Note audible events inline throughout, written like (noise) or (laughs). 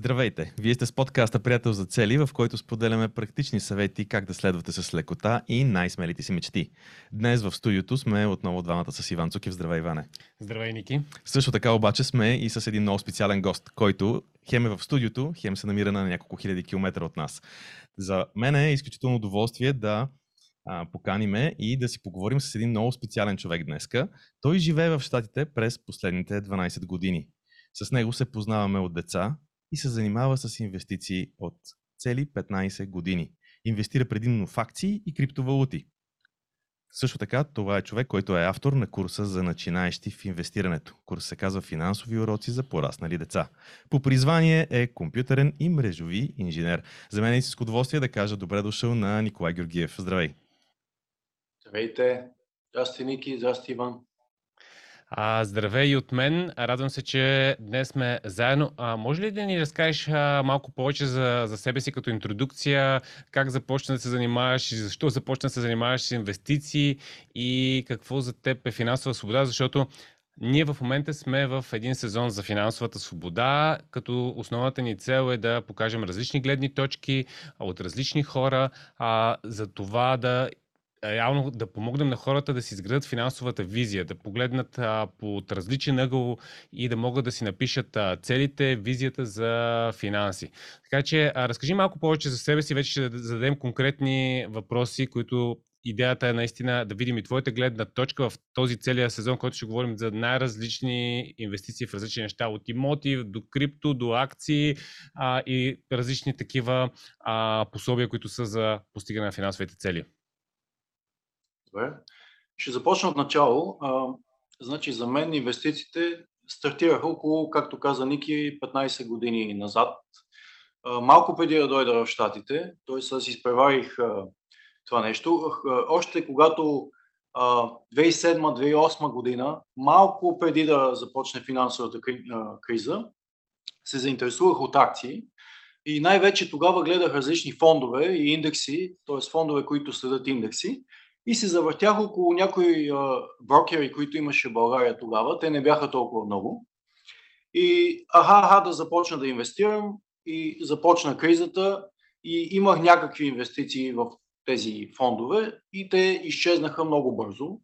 Здравейте! Вие сте с подкаста Приятел за цели, в който споделяме практични съвети как да следвате с лекота и най-смелите си мечти. Днес в студиото сме отново двамата с Иван Цукив. Здравей, Иване! Здравей, Ники! Също така обаче сме и с един много специален гост, който хем е в студиото, хем се намира на няколко хиляди километра от нас. За мен е изключително удоволствие да а, поканиме и да си поговорим с един много специален човек днеска. Той живее в Штатите през последните 12 години. С него се познаваме от деца и се занимава с инвестиции от цели 15 години. Инвестира предимно в акции и криптовалути. Също така, това е човек, който е автор на курса за начинаещи в инвестирането. Курс се казва Финансови уроци за пораснали деца. По призвание е компютърен и мрежови инженер. За мен е истинско удоволствие да кажа добре дошъл на Николай Георгиев. Здравей! Здравейте! Здрасти, Ники! Здрасти, Иван! А, здравей и от мен. Радвам се, че днес сме заедно. А, може ли да ни разкажеш а, малко повече за, за себе си като интродукция? Как започна да се занимаваш и защо започна да се занимаваш с инвестиции и какво за теб е финансова свобода? Защото ние в момента сме в един сезон за финансовата свобода, като основната ни цел е да покажем различни гледни точки от различни хора, а, за това да реално да помогнем на хората да си изградат финансовата визия, да погледнат а, под различен ъгъл и да могат да си напишат а, целите, визията за финанси. Така че а, разкажи малко повече за себе си, вече ще зададем конкретни въпроси, които идеята е наистина да видим и твоята гледна точка в този целия сезон, който ще говорим за най-различни инвестиции в различни неща, от имоти до крипто, до акции а, и различни такива а, пособия, които са за постигане на финансовите цели. Добре. Ще започна от начало. А, значи за мен инвестициите стартираха около, както каза Ники, 15 години назад. А, малко преди да дойда в Штатите, т.е. аз изпреварих а, това нещо. А, още когато 2007-2008 година, малко преди да започне финансовата криза, се заинтересувах от акции и най-вече тогава гледах различни фондове и индекси, т.е. фондове, които следят индекси и се завъртях около някои брокери, които имаше в България тогава. Те не бяха толкова много. И аха, аха да започна да инвестирам и започна кризата и имах някакви инвестиции в тези фондове и те изчезнаха много бързо.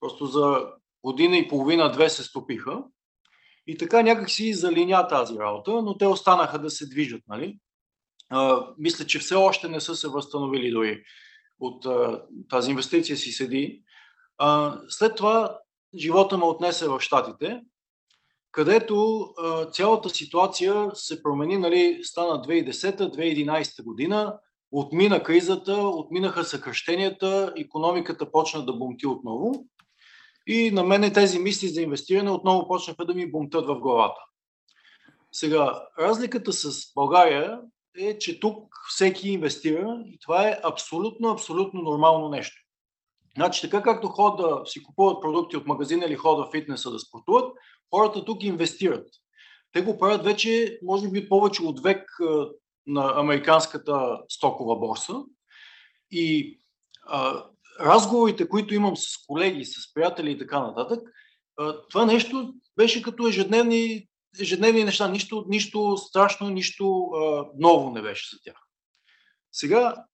Просто за година и половина-две се стопиха. И така някак си залиня тази работа, но те останаха да се движат. Нали? А, мисля, че все още не са се възстановили дори от а, тази инвестиция си седи. А, след това живота ме отнесе в Штатите, където а, цялата ситуация се промени, нали, стана 2010-2011 година, отмина кризата, отминаха съкръщенията, економиката почна да бумти отново. И на мене тези мисли за инвестиране отново почнаха да ми бумтат в главата. Сега, разликата с България е, че тук всеки инвестира и това е абсолютно, абсолютно нормално нещо. Значи така както ходят да си купуват продукти от магазина или ходят в фитнеса да спортуват, хората тук инвестират. Те го правят вече, може би, повече от век на американската стокова борса. И а, разговорите, които имам с колеги, с приятели и така нататък, а, това нещо беше като ежедневни ежедневни неща, нищо, нищо страшно, нищо а, ново не беше за тях. Сега,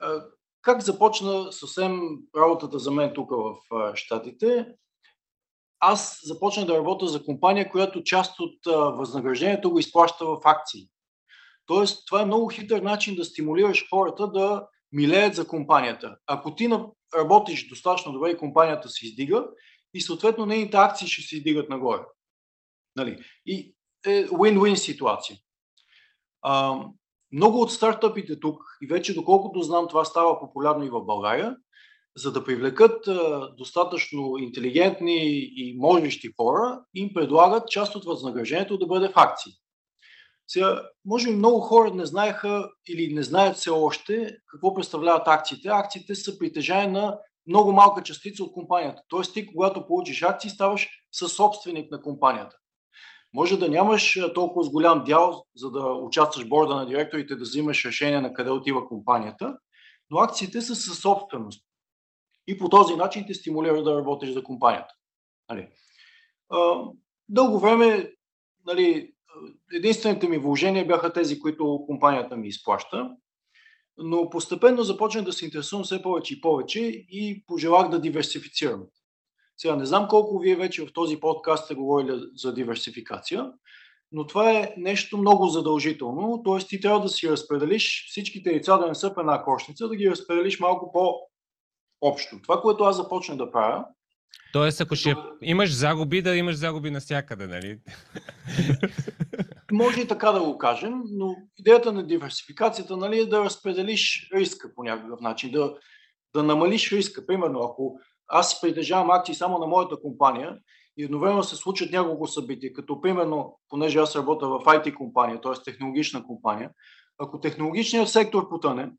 а, как започна съвсем работата за мен тук в а, Штатите? Аз започнах да работя за компания, която част от а, възнаграждението го изплаща в акции. Тоест, това е много хитър начин да стимулираш хората да милеят за компанията. Ако ти работиш достатъчно добре и компанията се издига, и съответно нейните акции ще се издигат нагоре. Нали? И е win-win ситуация. А, много от стартъпите тук, и вече доколкото знам, това става популярно и в България, за да привлекат а, достатъчно интелигентни и можещи хора, им предлагат част от възнаграждението да бъде в акции. Сега, може би много хора не знаеха или не знаят все още какво представляват акциите. Акциите са притежание на много малка частица от компанията. Тоест ти, когато получиш акции, ставаш със собственик на компанията. Може да нямаш толкова с голям дял, за да участваш в борда на директорите, да взимаш решение на къде отива компанията, но акциите са със собственост. И по този начин те стимулира да работиш за компанията. Нали. Дълго време нали, единствените ми вложения бяха тези, които компанията ми изплаща. Но постепенно започнах да се интересувам все повече и повече и пожелах да диверсифицирам. Сега не знам колко вие вече в този подкаст сте говорили за диверсификация, но това е нещо много задължително, т.е. ти трябва да си разпределиш всичките яйца да не са в една кошница, да ги разпределиш малко по-общо. Това, което аз започна да правя, Тоест, ако ще имаш загуби, да имаш загуби навсякъде, нали? (laughs) Може и така да го кажем, но идеята на диверсификацията нали, е да разпределиш риска по някакъв начин, да, да намалиш риска. Примерно, ако аз притежавам акции само на моята компания и едновременно се случат няколко събития, като примерно, понеже аз работя в IT компания, т.е. технологична компания, ако технологичният сектор потъне,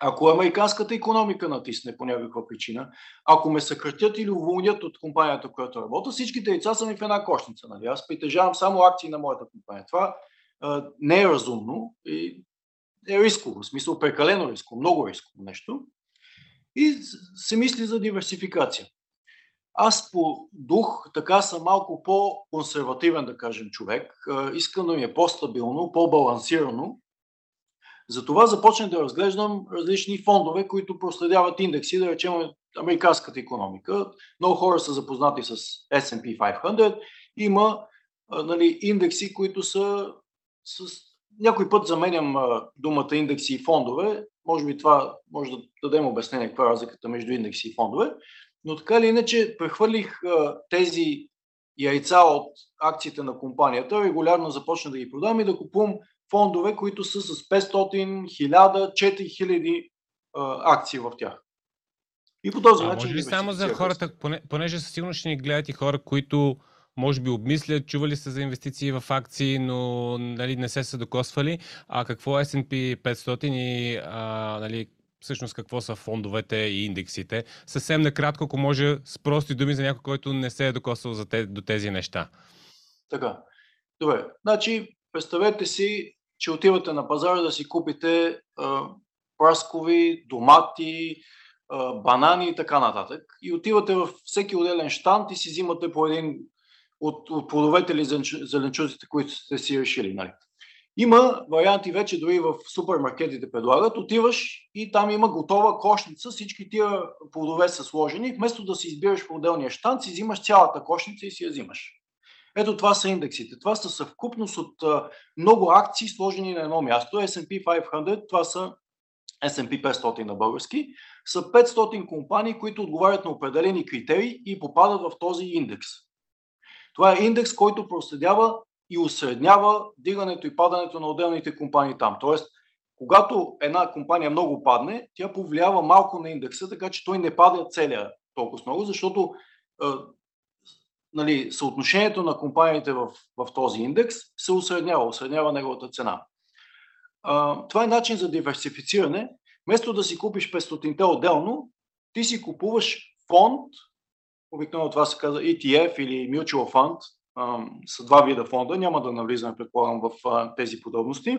ако американската економика натисне по някаква причина, ако ме съкратят или уволнят от компанията, която работя, всичките яйца са ми в една кошница. Нали? Аз притежавам само акции на моята компания. Това а, не е разумно и е рисково, в смисъл прекалено рисково, много рисково нещо. И се мисли за диверсификация. Аз по дух така съм малко по-консервативен, да кажем, човек. Искам да ми е по-стабилно, по-балансирано затова започнах да разглеждам различни фондове, които проследяват индекси, да речем американската економика. Много хора са запознати с S&P 500. Има нали, индекси, които са с... Някой път заменям думата индекси и фондове. Може би това може да дадем обяснение каква е разликата между индекси и фондове. Но така или иначе прехвърлих тези яйца от акциите на компанията, регулярно започна да ги продавам и да купувам фондове, които са с 500, 1000, 4000 акции в тях. И по този а, начин. Може ли само за хората, понеже със сигурност ще ни гледат и хора, които може би обмислят, чували са за инвестиции в акции, но нали, не се са докосвали. А какво е S&P 500 и а, нали, всъщност какво са фондовете и индексите? Съвсем накратко, ако може с прости думи за някой, който не се е докосвал за те, до тези неща. Така. Добре. Значи, представете си че отивате на пазара да си купите а, праскови, домати, банани и така нататък. И отивате във всеки отделен штант и си взимате по един от, от плодовете или зеленчуците, които сте си решили. Нали? Има варианти вече дори в супермаркетите предлагат. Отиваш и там има готова кошница, всички тия плодове са сложени. Вместо да си избираш по отделния штант, си взимаш цялата кошница и си я взимаш. Ето това са индексите. Това са съвкупност от а, много акции, сложени на едно място. S&P 500, това са S&P 500 на български, са 500 компании, които отговарят на определени критерии и попадат в този индекс. Това е индекс, който проследява и осреднява дигането и падането на отделните компании там. Тоест, когато една компания много падне, тя повлиява малко на индекса, така че той не пада целия толкова много, защото нали, съотношението на компаниите в, в този индекс се усреднява, усреднява неговата цена. А, това е начин за диверсифициране. Вместо да си купиш 500-те отделно, ти си купуваш фонд, обикновено това се казва ETF или Mutual Fund, са два вида фонда, няма да навлизаме, предполагам, в тези подробности,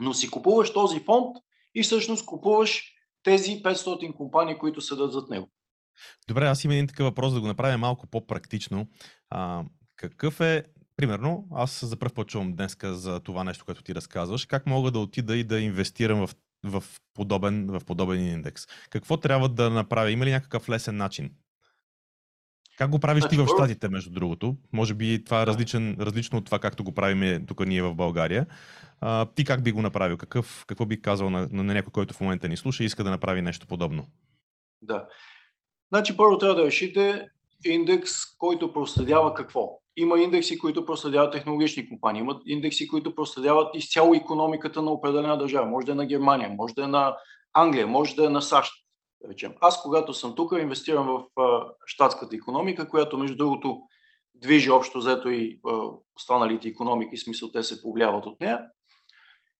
но си купуваш този фонд и всъщност купуваш тези 500 компании, които седат зад него. Добре, аз имам един такъв въпрос да го направя малко по-практично. А, какъв е, примерно, аз за първ път чувам днес за това нещо, което ти разказваш, как мога да отида и да инвестирам в, в, подобен, в подобен индекс? Какво трябва да направя? Има ли някакъв лесен начин? Как го правиш ти в Штатите, между другото? Може би това е различен, различно от това, както го правим тук ние в България. А, ти как би го направил? Какъв, какво би казал на, на някой, който в момента ни слуша и иска да направи нещо подобно? Да. Значи първо трябва да решите индекс, който проследява какво. Има индекси, които проследяват технологични компании, има индекси, които проследяват изцяло економиката на определена държава. Може да е на Германия, може да е на Англия, може да е на САЩ. Речем. Аз, когато съм тук, инвестирам в щатската економика, която, между другото, движи общо взето и останалите економики, смисъл те се повлияват от нея.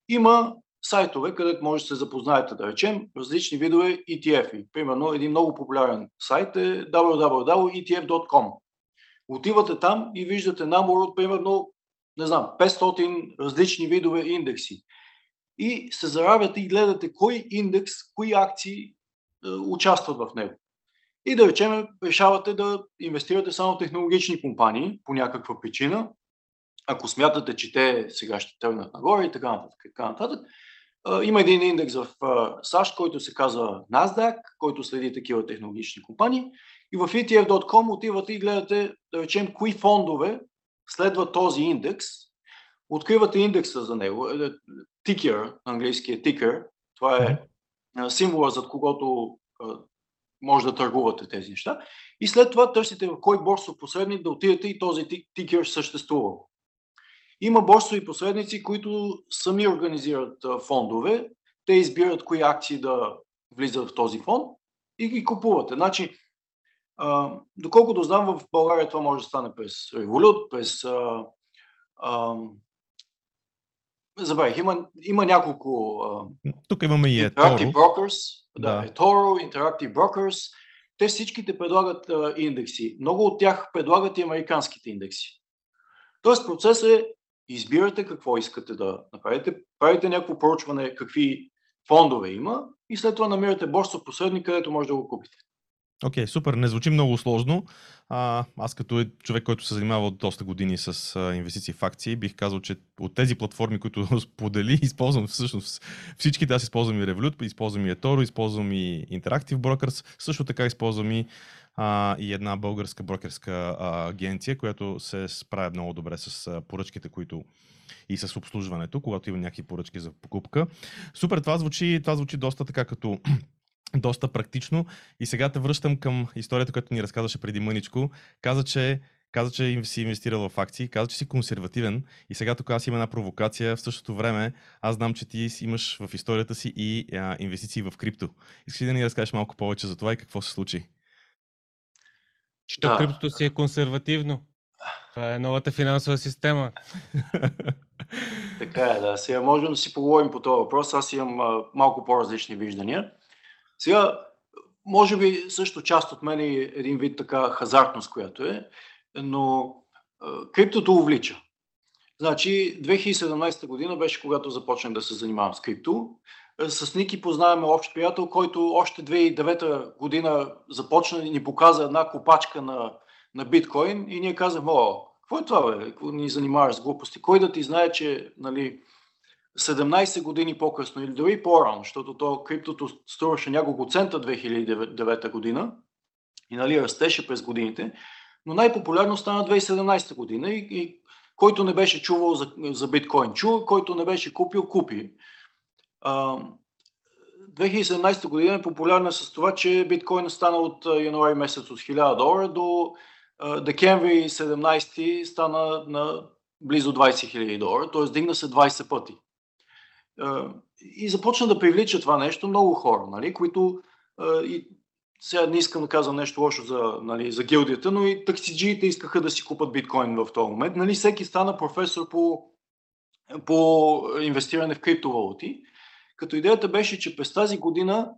Има сайтове, където може да се запознаете, да речем, различни видове ETF-и. Примерно един много популярен сайт е www.etf.com. Отивате там и виждате набор от примерно, не знам, 500 различни видове индекси. И се заравяте и гледате кой индекс, кои акции участват в него. И да речем, решавате да инвестирате само в технологични компании по някаква причина ако смятате, че те сега ще тръгнат нагоре и така нататък. И така нататък. Има един индекс в САЩ, който се казва NASDAQ, който следи такива технологични компании. И в ETF.com отивате и гледате, да речем, кои фондове следва този индекс. Откривате индекса за него, тикер, английски е тикер, това е символа, зад когото може да търгувате тези неща. И след това търсите в кой борсов посредник да отидете и този тикер съществува. Има борсови посредници, които сами организират фондове. Те избират кои акции да влизат в този фонд и ги купувате. Значи, доколкото знам, в България това може да стане през Revolut, през... забравих, има, има няколко... А, Тук имаме и Interactive Brokers, да, да. eToro, Interactive Brokers. Те всичките предлагат а, индекси. Много от тях предлагат и американските индекси. Тоест процесът е избирате какво искате да направите, правите някакво проучване какви фондове има и след това намирате борса посредник, където може да го купите. Окей, okay, супер. Не звучи много сложно. А, аз като е човек, който се занимава от доста години с а, инвестиции в акции, бих казал, че от тези платформи, които (laughs) сподели, използвам всъщност всичките. Аз използвам и Revolut, използвам и eToro, използвам и Interactive Brokers, също така използвам и, а, и една българска брокерска а, агенция, която се справя много добре с а, поръчките, които и с обслужването, когато има някакви поръчки за покупка. Супер, това звучи, това звучи доста така като доста практично. И сега те връщам към историята, която ни разказваше преди мъничко. Каза, че каза, че си инвестирал в акции, каза, че си консервативен и сега тук аз имам една провокация. В същото време аз знам, че ти имаш в историята си и а, инвестиции в крипто. Искаш ли да ни разкажеш малко повече за това и какво се случи? Че да. криптото си е консервативно. Това е новата финансова система. (laughs) така е, да. Сега можем да си поговорим по този въпрос. Аз имам а, малко по-различни виждания. Сега, може би също част от мен е един вид така хазартност, която е, но криптото увлича. Значи, 2017 година беше когато започнах да се занимавам с крипто. С Ники познаваме общ приятел, който още 2009 година започна и ни показа една копачка на, на биткоин и ние казахме, о, какво е това, бе? Ни занимаваш с глупости? Кой да ти знае, че нали, 17 години по-късно или дори по-рано, защото то криптото струваше няколко цента 2009 година и нали, растеше през годините, но най-популярно стана 2017 година и, и който не беше чувал за, за биткоин, чува, който не беше купил, купи. А, 2017 година е популярна с това, че биткоин стана от януари месец от 1000 долара до декември 17 стана на близо 20 000 долара, т.е. дигна се 20 пъти и започна да привлича това нещо много хора, нали, които и сега не искам да казвам нещо лошо за, нали, за гилдията, но и таксиджиите искаха да си купат биткоин в този момент. Нали, всеки стана професор по, по инвестиране в криптовалути. Като идеята беше, че през тази година,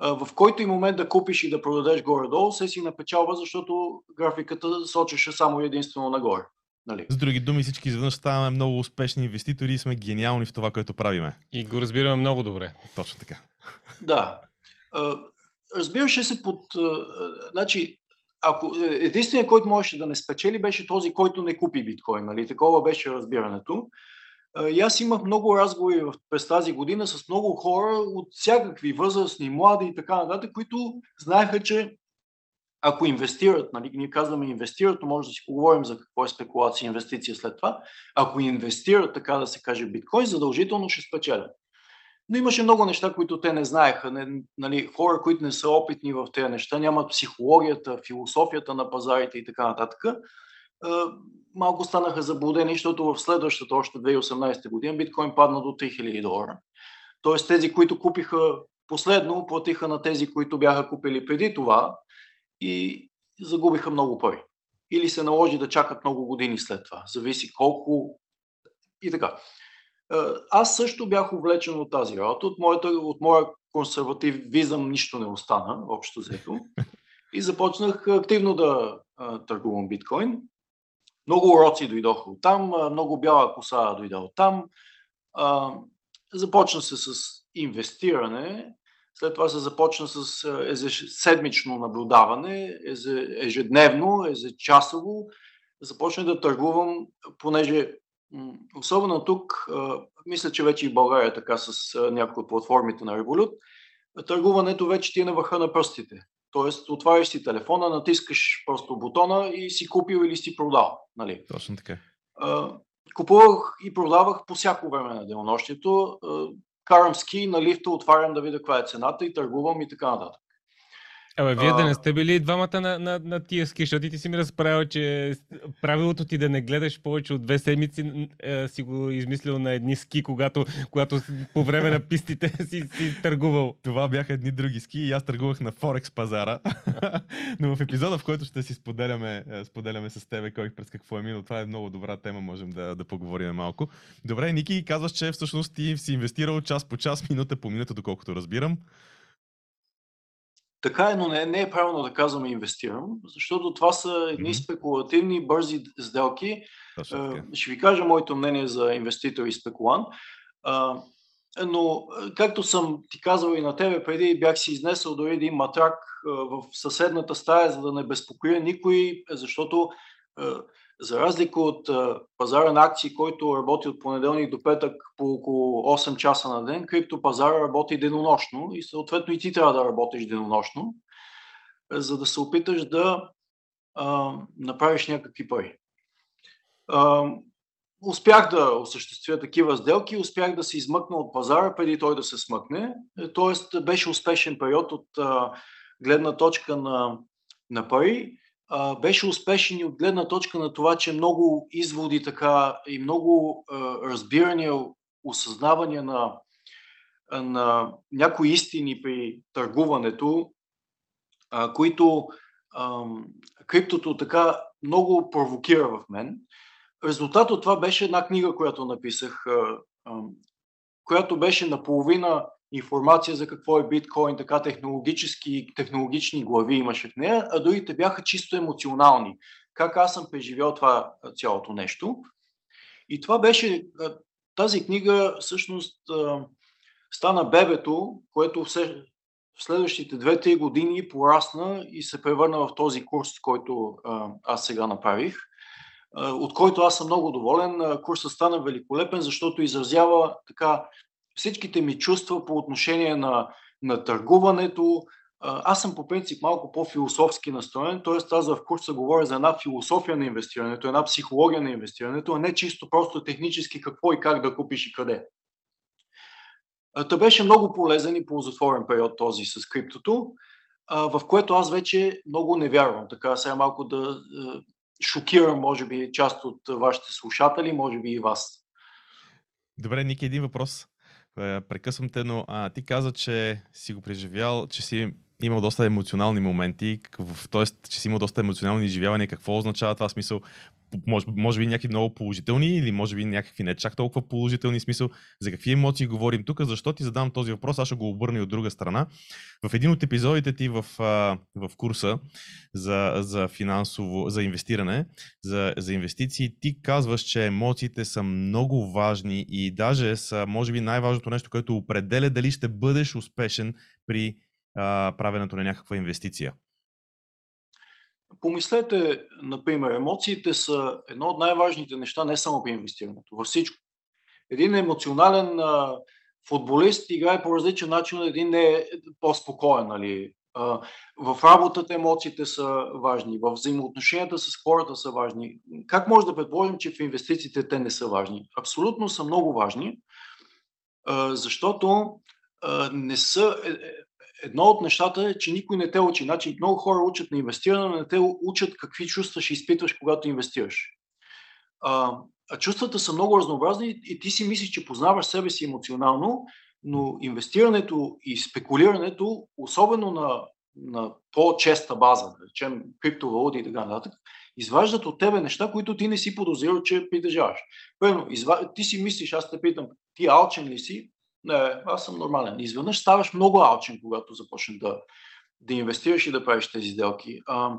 в който и момент да купиш и да продадеш горе-долу, се си напечалва, защото графиката сочеше само единствено нагоре. Нали? С други думи, всички изведнъж ставаме много успешни инвеститори и сме гениални в това, което правиме. И го разбираме много добре. Точно така. Да. Разбираше се под... Значи, ако единственият, който можеше да не спечели, беше този, който не купи биткоин. Нали? Такова беше разбирането. И аз имах много разговори през тази година с много хора от всякакви възрастни, млади и така нататък, които знаеха, че ако инвестират, нали, ние казваме инвестират, но може да си поговорим за какво е спекулация и инвестиция след това, ако инвестират, така да се каже, биткоин, задължително ще спечелят. Но имаше много неща, които те не знаеха. Не, нали, хора, които не са опитни в тези неща, нямат психологията, философията на пазарите и така нататък. Малко станаха заблудени, защото в следващата, още 2018 година, биткоин падна до 3000 долара. Тоест тези, които купиха последно, платиха на тези, които бяха купили преди това и загубиха много пари. Или се наложи да чакат много години след това. Зависи колко и така. Аз също бях увлечен от тази работа. От, моята, от моя консервативизъм нищо не остана, общо взето. И започнах активно да а, търгувам биткоин. Много уроци дойдоха от там, много бяла коса дойде от там. Започна се с инвестиране след това се започна с седмично наблюдаване, ежедневно, ежечасово. Започнах да търгувам, понеже особено тук, мисля, че вече и в България е така с някои от платформите на Revolut, търгуването вече ти е на върха на пръстите. Тоест, отваряш си телефона, натискаш просто бутона и си купил или си продал. Нали? Точно така. Купувах и продавах по всяко време на денонощието. Карам ски на лифта, отварям да видя каква е цената и търгувам и така нататък. Абе, вие а... да не сте били двамата на, на, на тия ски, защото ти си ми разправил, че правилото ти да не гледаш повече от две седмици е, си го измислил на едни ски, когато, когато по време на пистите (laughs) си, си търгувал. Това бяха едни други ски и аз търгувах на Форекс пазара. (laughs) Но в епизода, в който ще си споделяме, е, споделяме с тебе кой през какво е минал, това е много добра тема, можем да, да поговорим малко. Добре, Ники, казваш, че всъщност ти си инвестирал час по час, минута по минута, доколкото разбирам. Така е, но не, не е правилно да казваме инвестирам, защото това са едни mm-hmm. спекулативни, бързи сделки. Точно, Ще ви кажа моето мнение за инвеститор и спекулант. Но, както съм ти казал и на тебе преди, бях си изнесъл дори един матрак в съседната стая, за да не безпокоя никой, защото за разлика от пазара на акции, който работи от понеделник до петък по около 8 часа на ден, криптопазара работи денонощно и съответно и ти трябва да работиш денонощно, за да се опиташ да а, направиш някакви пари. А, успях да осъществя такива сделки, успях да се измъкна от пазара преди той да се смъкне. Е, тоест беше успешен период от а, гледна точка на, на пари беше успешен и от гледна точка на това, че много изводи така и много а, разбирания, осъзнавания на, на някои истини при търгуването, а, които а, криптото така много провокира в мен. Резултат от това беше една книга, която написах, а, а, която беше наполовина информация за какво е биткоин, така технологически, технологични глави имаше в нея, а другите бяха чисто емоционални. Как аз съм преживял това цялото нещо. И това беше, тази книга всъщност стана бебето, което все, в следващите 2-3 години порасна и се превърна в този курс, който аз сега направих, от който аз съм много доволен. Курсът стана великолепен, защото изразява така всичките ми чувства по отношение на, на търгуването. Аз съм по принцип малко по-философски настроен, т.е. аз в курса говоря за една философия на инвестирането, една психология на инвестирането, а не чисто просто технически какво и как да купиш и къде. Та беше много полезен и ползотворен период този с криптото, в което аз вече много не вярвам. Така сега малко да шокирам, може би, част от вашите слушатели, може би и вас. Добре, Ники, един въпрос. Е, прекъсвам те, но а, ти каза, че си го преживял, че си имал доста емоционални моменти, т.е. че си имал доста емоционални изживявания. Какво означава това смисъл? Може, може би някакви много положителни или може би някакви не чак толкова положителни смисъл. За какви емоции говорим тук? Защо ти задам този въпрос? Аз ще го обърна и от друга страна. В един от епизодите ти в, в курса за, за финансово, за инвестиране, за, за инвестиции, ти казваш, че емоциите са много важни и даже са, може би, най-важното нещо, което определя дали ще бъдеш успешен при а, правенето на някаква инвестиция? Помислете, например, емоциите са едно от най-важните неща не само при инвестирането, във всичко. Един емоционален а, футболист играе по различен начин, един не е по-спокоен. Нали? В работата емоциите са важни, в взаимоотношенията с хората са важни. Как може да предположим, че в инвестициите те не са важни? Абсолютно са много важни, а, защото не са, е, е, едно от нещата е, че никой не те учи. Значи много хора учат на инвестиране, но не те учат какви чувства ще изпитваш, когато инвестираш. А, а чувствата са много разнообразни и ти си мислиш, че познаваш себе си емоционално, но инвестирането и спекулирането, особено на, на по-честа база, да речем криптовалути и така нататък, изваждат от тебе неща, които ти не си подозирал, че притежаваш. Първо, изва... ти си мислиш, аз те питам, ти алчен ли си? Не, аз съм нормален. Изведнъж ставаш много алчен, когато започнеш да, да инвестираш и да правиш тези сделки. А,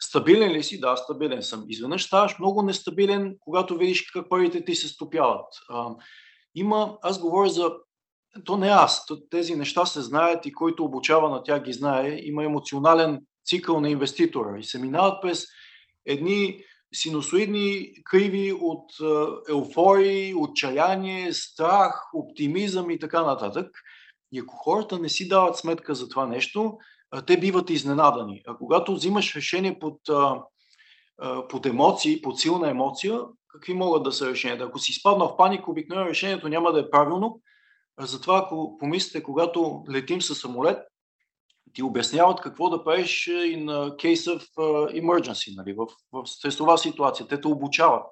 стабилен ли си? Да, стабилен съм. Изведнъж ставаш много нестабилен, когато видиш как парите ти се стопяват. А, има, аз говоря за то не аз, тези неща се знаят и който обучава на тях ги знае. Има емоционален цикъл на инвеститора и се минават през едни синусоидни криви от еуфории, отчаяние, страх, оптимизъм и така нататък. И ако хората не си дават сметка за това нещо, те биват изненадани. А когато взимаш решение под, под емоции, под силна емоция, какви могат да са решенията? Ако си изпаднал в паника, обикновено решението няма да е правилно. Затова, ако помислите, когато летим със самолет, ти обясняват какво да правиш in case of emergency, нали, в, в стресова ситуация. Те те обучават.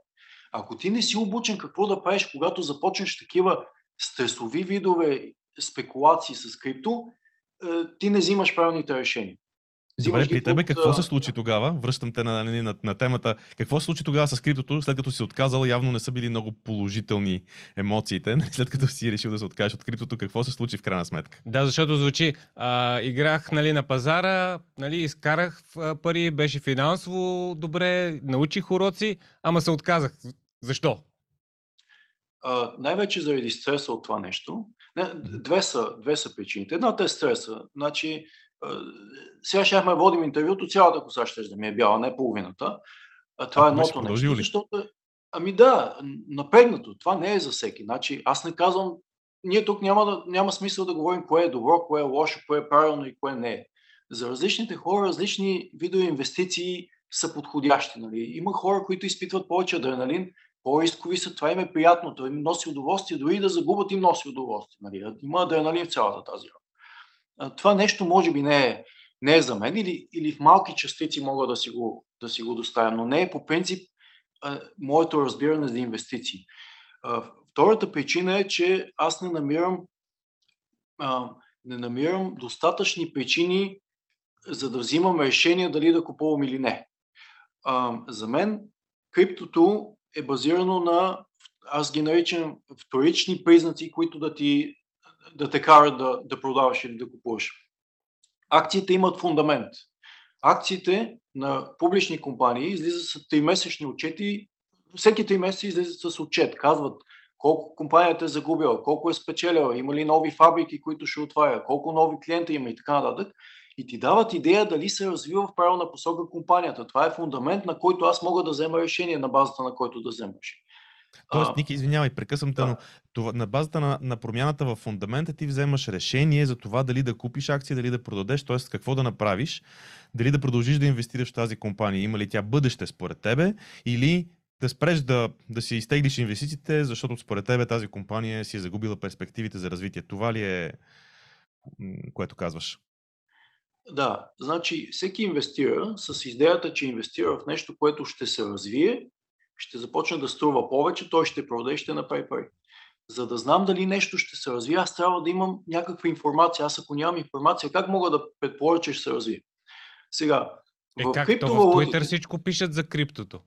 Ако ти не си обучен какво да правиш, когато започнеш такива стресови видове спекулации с крипто, ти не взимаш правилните решения. Добре, при тебе какво се случи тогава? Връщам те на, на, на, на темата. Какво се случи тогава с криптото, след като си отказал? Явно не са били много положителни емоциите. (laughs) Нали, след като си решил да се откажеш от криптото, какво се случи в крайна сметка? Да, защото звучи. А, играх нали, на пазара, нали, изкарах пари, беше финансово добре, научих уроци, ама се отказах. Защо? А, най-вече заради стреса от това нещо. Не, две, са, две са причините. Едната е стреса. Значи, сега ще водим интервюто, цялата коса ще да ми е бяла, не половината. А това а, е едното нещо. Защото, ами да, напрегнато. Това не е за всеки. Значи, аз не казвам, ние тук няма, да, няма смисъл да говорим кое е добро, кое е лошо, кое е правилно и кое не е. За различните хора, различни видове инвестиции са подходящи. Нали? Има хора, които изпитват повече адреналин, по-рискови са, това им е приятно, това им носи удоволствие, дори да загубят им носи удоволствие. Нали? Има адреналин в цялата тази работа това нещо може би не е, не е за мен или, или в малки частици мога да си, го, да си го доставя, но не е по принцип а, моето разбиране за инвестиции. А, втората причина е, че аз не намирам, а, не намирам достатъчни причини за да взимам решение дали да купувам или не. А, за мен криптото е базирано на, аз ги наричам вторични признаци, които да ти да те карат да, да продаваш или да купуваш. Акциите имат фундамент. Акциите на публични компании излизат с 3-месечни отчети. Всеки 3 месеца излизат с отчет. Казват колко компанията е загубила, колко е спечелила, има ли нови фабрики, които ще отваря, колко нови клиента има и така нататък. И ти дават идея дали се развива в правилна посока компанията. Това е фундамент, на който аз мога да взема решение, на базата на който да взема решение. Тоест, Ники, извинявай, прекъсвам те, да. но това, на базата на, на промяната в фундамента ти вземаш решение за това дали да купиш акция, дали да продадеш, т.е. какво да направиш, дали да продължиш да инвестираш в тази компания, има ли тя бъдеще според тебе, или да спреш да, да си изтеглиш инвестициите, защото според тебе тази компания си е загубила перспективите за развитие. Това ли е, което казваш? Да, значи всеки инвестира с идеята, че инвестира в нещо, което ще се развие ще започне да струва повече, той ще продаде и ще направи пари. За да знам дали нещо ще се развие, аз трябва да имам някаква информация. Аз ако нямам информация, как мога да предположа, че ще се развие? Сега, е, в как криптовалутите... в Twitter всичко пишат за криптото.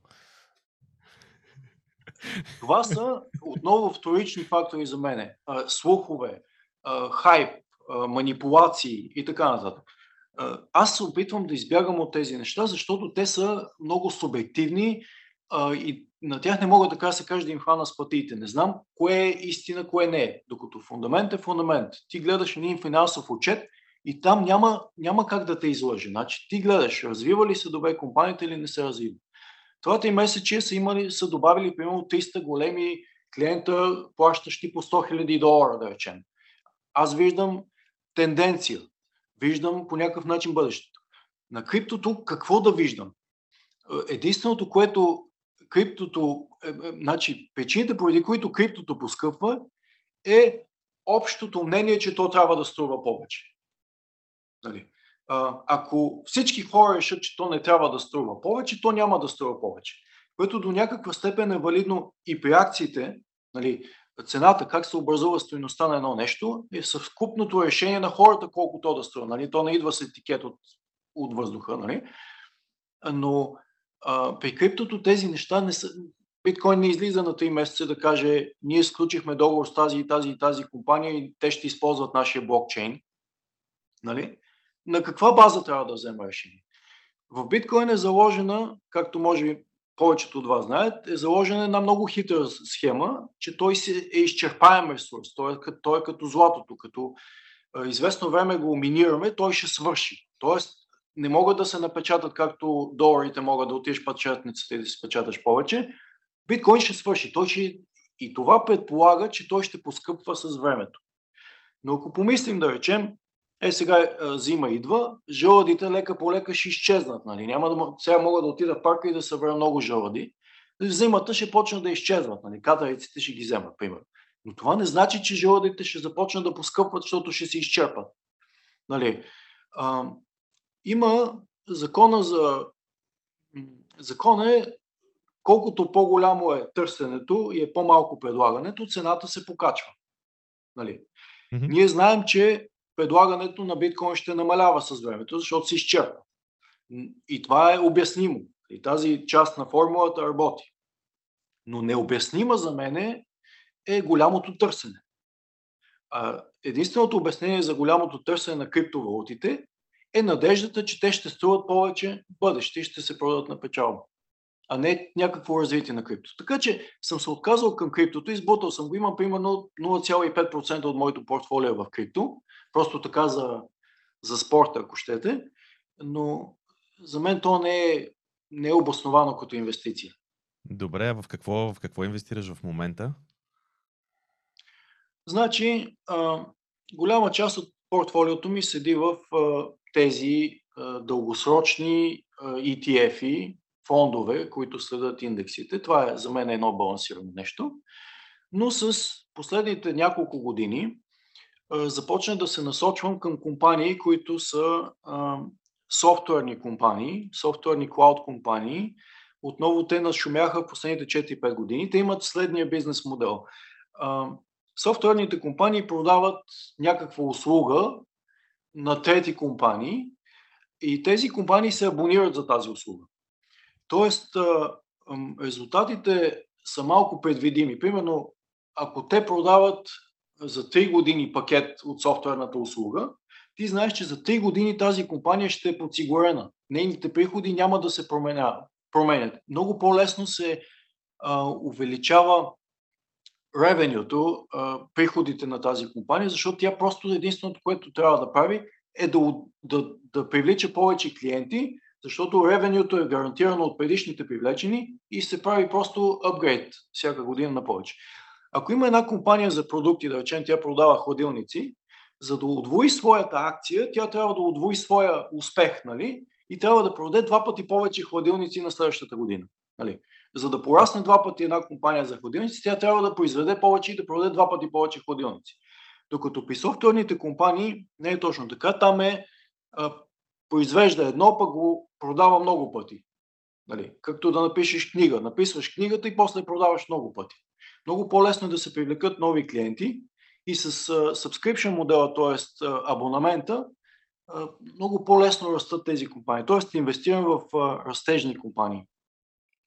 Това са отново вторични фактори за мене. Слухове, хайп, манипулации и така нататък. Аз се опитвам да избягам от тези неща, защото те са много субективни а, и на тях не мога така да се каже да им хвана с пътите. Не знам кое е истина, кое не е. Докато фундамент е фундамент. Ти гледаш един финансов отчет и там няма, няма как да те излъже. Значи ти гледаш, развива ли се добре компанията или не се развива. Това три месече са, имали, са добавили примерно 300 големи клиента, плащащи по 100 000 долара, да речем. Аз виждам тенденция. Виждам по някакъв начин бъдещето. На криптото какво да виждам? Единственото, което криптото, е, е, значи причините, поради които криптото поскъпва, е общото мнение, че то трябва да струва повече. Нали? А, ако всички хора решат, че то не трябва да струва повече, то няма да струва повече. Което до някаква степен е валидно и при акциите, нали, цената, как се образува стоеността на едно нещо, е съвкупното решение на хората колко то да струва. Нали? То не идва с етикет от, от въздуха. Нали? Но при криптото тези неща не са... Биткоин не излиза на 3 месеца да каже, ние сключихме договор с тази и тази и тази компания и те ще използват нашия блокчейн. Нали? На каква база трябва да взема решение? В биткоин е заложена, както може би повечето от вас знаят, е заложена една много хитра схема, че той е изчерпаем ресурс. Той е, той е като златото. Като известно време го минираме, той ще свърши. Тоест, не могат да се напечатат както доларите могат да отидеш печатницата и да си печаташ повече. Биткоин ще свърши. Той ще... И това предполага, че той ще поскъпва с времето. Но ако помислим да речем, е сега зима идва, жълъдите лека по лека ще изчезнат. Нали? Няма да, сега мога да отида в парка и да събера много жълъди. Зимата ще почнат да изчезват. Нали? Катариците ще ги вземат, примерно. Но това не значи, че жълъдите ще започнат да поскъпват, защото ще се изчерпат. Нали? Има закона за... Закон е колкото по-голямо е търсенето и е по-малко предлагането, цената се покачва. Нали? Mm-hmm. Ние знаем, че предлагането на биткоин ще намалява с времето, защото се изчерпва. И това е обяснимо. И тази част на формулата работи. Но необяснима за мен е голямото търсене. Единственото обяснение за голямото търсене на криптовалутите е надеждата, че те ще струват повече в бъдеще и ще се продадат на печалба, а не някакво развитие на крипто. Така че съм се отказал към криптото, избутал съм го, имам примерно 0,5% от моето портфолио в крипто, просто така за, за спорта, ако щете, но за мен то не е, не е обосновано като инвестиция. Добре, а в какво, в какво инвестираш в момента? Значи, а, голяма част от портфолиото ми седи в а, тези дългосрочни ETF-и, фондове, които следят индексите. Това е за мен едно балансирано нещо. Но с последните няколко години започна да се насочвам към компании, които са софтуерни компании, софтуерни клауд компании. Отново те нашумяха последните 4-5 години. Те имат следния бизнес модел. Софтуерните компании продават някаква услуга на трети компании и тези компании се абонират за тази услуга. Тоест, резултатите са малко предвидими. Примерно, ако те продават за 3 години пакет от софтуерната услуга, ти знаеш, че за 3 години тази компания ще е подсигурена. Нейните приходи няма да се променят. Много по-лесно се а, увеличава ревенюто, приходите на тази компания, защото тя просто единственото, което трябва да прави е да, да, да привлича повече клиенти, защото ревенюто е гарантирано от предишните привлечени и се прави просто апгрейд всяка година на повече. Ако има една компания за продукти, да речем, тя продава хладилници, за да удвои своята акция, тя трябва да удвои своя успех, нали? И трябва да продаде два пъти повече хладилници на следващата година. Нали? За да порасне два пъти една компания за хладилници, тя трябва да произведе повече и да продаде два пъти повече хладилници. Докато при софтуерните компании не е точно така. Там е а, произвежда едно, пък го продава много пъти. Нали? Както да напишеш книга. Написваш книгата и после продаваш много пъти. Много по-лесно е да се привлекат нови клиенти и с uh, subscription модела, т.е. абонамента, uh, много по-лесно растат тези компании. Т.е. инвестирам в uh, растежни компании.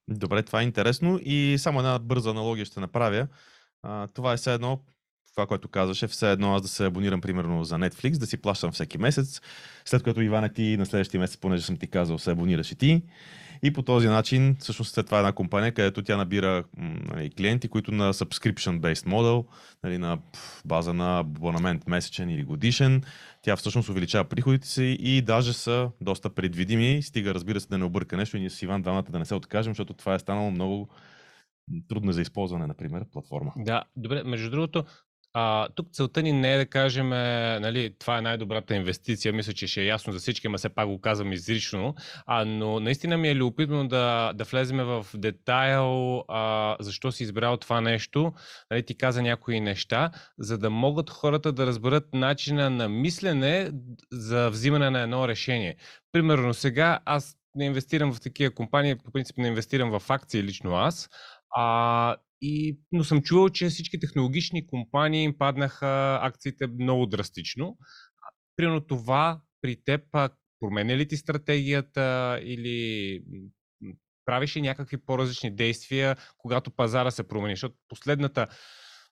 Добре, това е интересно и само една бърза аналогия ще направя. А, това е все едно, това, което казваше, все едно аз да се абонирам примерно за Netflix, да си плащам всеки месец, след като Иване ти на следващия месец, понеже съм ти казал, се абонираш и ти. И по този начин, всъщност след това е една компания, където тя набира нали, клиенти, които на subscription-based model, нали, на база на абонамент месечен или годишен, тя всъщност увеличава приходите си и даже са доста предвидими. Стига, разбира се, да не обърка нещо и ние с Иван двамата да не се откажем, защото това е станало много трудно за използване, например, платформа. Да, добре. Между другото, а, тук целта ни не е да кажем, нали, това е най-добрата инвестиция, мисля, че ще е ясно за всички, ама все пак го казвам изрично, а, но наистина ми е любопитно да, да влезем в детайл а, защо си избрал това нещо, нали, ти каза някои неща, за да могат хората да разберат начина на мислене за взимане на едно решение. Примерно сега аз не инвестирам в такива компании, по принцип не инвестирам в акции лично аз, а, и, но съм чувал, че всички технологични компании им паднаха акциите много драстично. Примерно това при теб променя ли ти стратегията или правиш ли някакви по-различни действия, когато пазара се промени? Защото последната,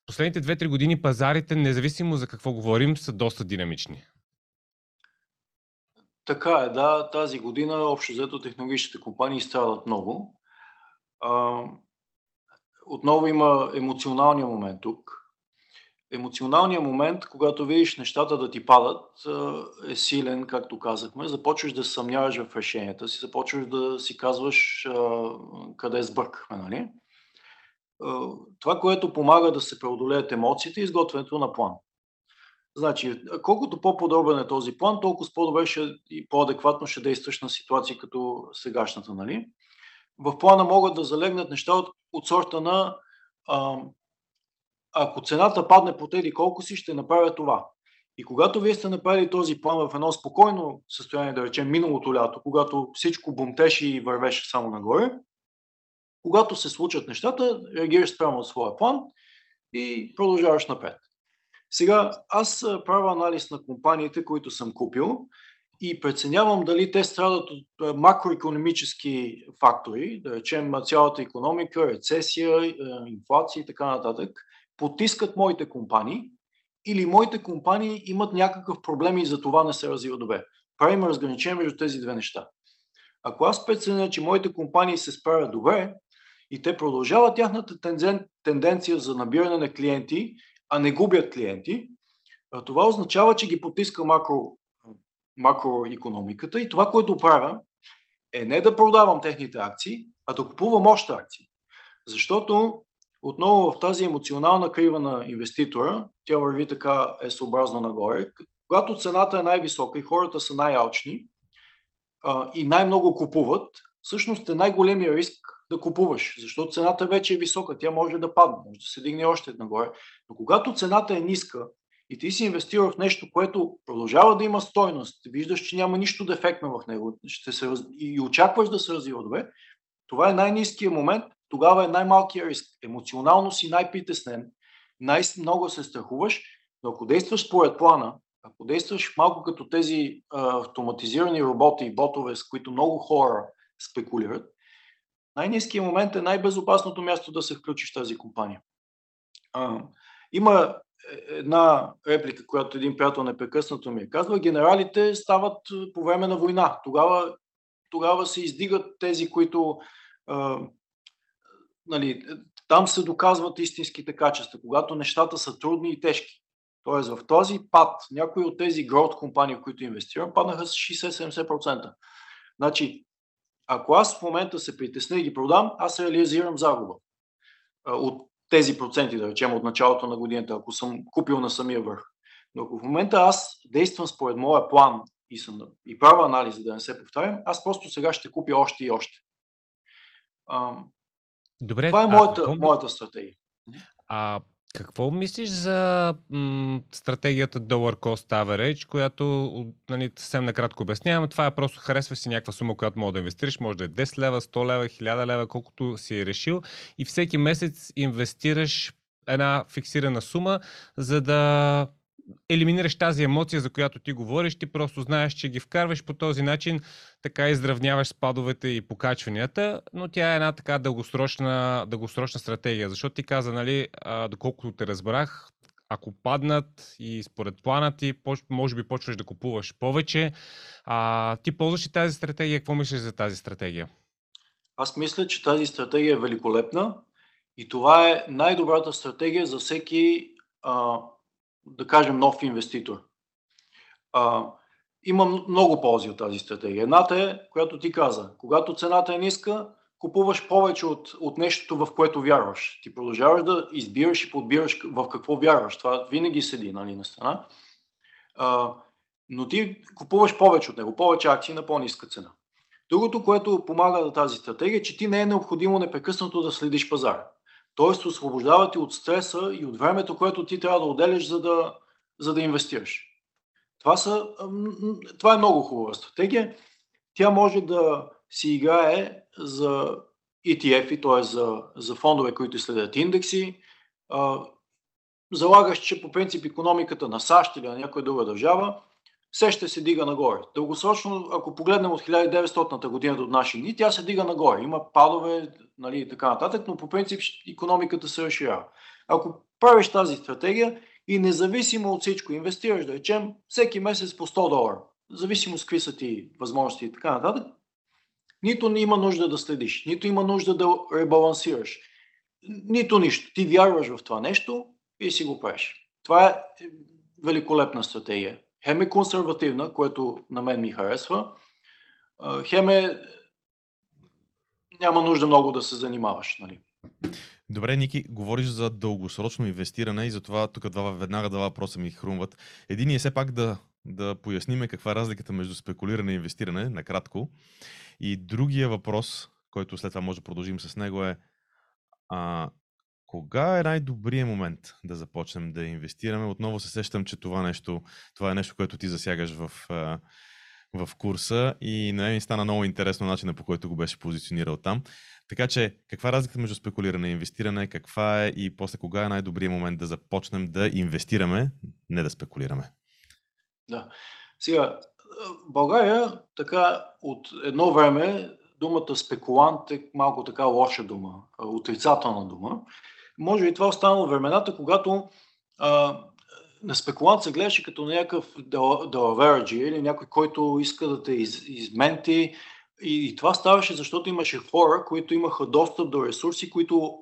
последните 2-3 години пазарите, независимо за какво говорим, са доста динамични. Така е, да. Тази година общо взето технологичните компании страдат много отново има емоционалния момент тук. емоционалният момент, когато видиш нещата да ти падат, е силен, както казахме. Започваш да съмняваш в решенията си, започваш да си казваш къде сбъркахме, нали? Това, което помага да се преодолеят емоциите, е изготвянето на план. Значи, колкото по-подробен е този план, толкова по-добре и по-адекватно ще действаш на ситуации като сегашната. Нали? В плана могат да залегнат неща от, от сорта на а, ако цената падне по теди колко си, ще направя това. И когато вие сте направили този план в едно спокойно състояние, да речем миналото лято, когато всичко бумтеше и вървеше само нагоре, когато се случат нещата, реагираш спрямо от своя план и продължаваш напред. Сега, аз правя анализ на компаниите, които съм купил и преценявам дали те страдат от макроекономически фактори, да речем цялата економика, рецесия, инфлация и така нататък, потискат моите компании или моите компании имат някакъв проблем и за това не се развива добре. Правим разграничение между тези две неща. Ако аз преценя, че моите компании се справят добре и те продължават тяхната тенденция за набиране на клиенти, а не губят клиенти, това означава, че ги потиска макро, макроекономиката и това, което правя, е не да продавам техните акции, а да купувам още акции. Защото отново в тази емоционална крива на инвеститора, тя върви така е съобразно нагоре, когато цената е най-висока и хората са най-алчни и най-много купуват, всъщност е най-големия риск да купуваш, защото цената вече е висока, тя може да падне, може да се дигне още нагоре. Но когато цената е ниска и ти си инвестирал в нещо, което продължава да има стойност, виждаш, че няма нищо дефектно в него ще се, и очакваш да се развива добре, това е най-низкият момент, тогава е най-малкият риск. Емоционално си най-притеснен, най-много се страхуваш, но ако действаш според плана, ако действаш малко като тези а, автоматизирани роботи и ботове, с които много хора спекулират, най-низкият момент е най-безопасното място да се включиш в тази компания. А, има една реплика, която един приятел непрекъснато ми е казва, генералите стават по време на война. Тогава, тогава се издигат тези, които а, нали, там се доказват истинските качества, когато нещата са трудни и тежки. Тоест в този пад, някои от тези growth компании, в които инвестирам, паднаха с 60-70%. Значи, ако аз в момента се притесня и ги продам, аз реализирам загуба от тези проценти, да речем, от началото на годината, ако съм купил на самия върх. Но ако в момента аз действам според моя план и, съм, и правя анализ, за да не се повтарям, аз просто сега ще купя още и още. Добре, Това е моята, какво... моята стратегия. А какво мислиш за м- стратегията Dollar Cost Average, която нали, съвсем накратко обяснявам. Това е просто харесва си някаква сума, която може да инвестираш. Може да е 10 лева, 100 лева, 1000 лева, колкото си е решил. И всеки месец инвестираш една фиксирана сума, за да елиминираш тази емоция, за която ти говориш, ти просто знаеш, че ги вкарваш по този начин, така изравняваш спадовете и покачванията, но тя е една така дългосрочна, дългосрочна стратегия, защото ти каза, нали, а, доколкото те разбрах, ако паднат и според плана ти, може би почваш да купуваш повече. А, ти ползваш ли тази стратегия? Какво мислиш за тази стратегия? Аз мисля, че тази стратегия е великолепна и това е най-добрата стратегия за всеки а, да кажем, нов инвеститор. А, има много ползи от тази стратегия. Едната е, която ти каза, когато цената е ниска, купуваш повече от, от нещото, в което вярваш. Ти продължаваш да избираш и подбираш в какво вярваш. Това винаги седи нали, на страна. А, но ти купуваш повече от него, повече акции на по-ниска цена. Другото, което помага на тази стратегия, е, че ти не е необходимо непрекъснато да следиш пазара. Тоест, освобождава ти от стреса и от времето, което ти трябва да отделяш, за да, за да инвестираш. Това, са, това е много хубава стратегия. Тя може да си играе за ETF, т.е. За, за фондове, които следят индекси. Залагаш, че по принцип економиката на САЩ или на някоя друга държава все ще се дига нагоре. Дългосрочно, ако погледнем от 1900-та година до наши дни, тя се дига нагоре. Има падове нали, и така нататък, но по принцип економиката се разширява. Ако правиш тази стратегия и независимо от всичко инвестираш, да речем, всеки месец по 100 долара, зависимо с какви са ти възможности и така нататък, нито не има нужда да следиш, нито има нужда да ребалансираш, нито нищо. Ти вярваш в това нещо и си го правиш. Това е великолепна стратегия. Хем е консервативна, което на мен ми харесва. Хем е няма нужда много да се занимаваш. Нали? Добре, Ники, говориш за дългосрочно инвестиране и затова тук веднага два въпроса ми хрумват. Един е все пак да, да поясниме каква е разликата между спекулиране и инвестиране, накратко. И другия въпрос, който след това може да продължим с него е а, кога е най-добрият момент да започнем да инвестираме? Отново се сещам, че това, нещо, това е нещо, което ти засягаш в, в курса и на ми стана много интересно начина по който го беше позиционирал там. Така че, каква е разликата между спекулиране и инвестиране? Каква е и после кога е най-добрият момент да започнем да инвестираме, не да спекулираме? Да. Сега, в България така от едно време думата спекулант е малко така лоша дума, отрицателна дума. Може би това останало времената, когато а, на спекулант се гледаше като някакъв далаверджи или някой, който иска да те из, изменти. И, и това ставаше, защото имаше хора, които имаха достъп до ресурси, които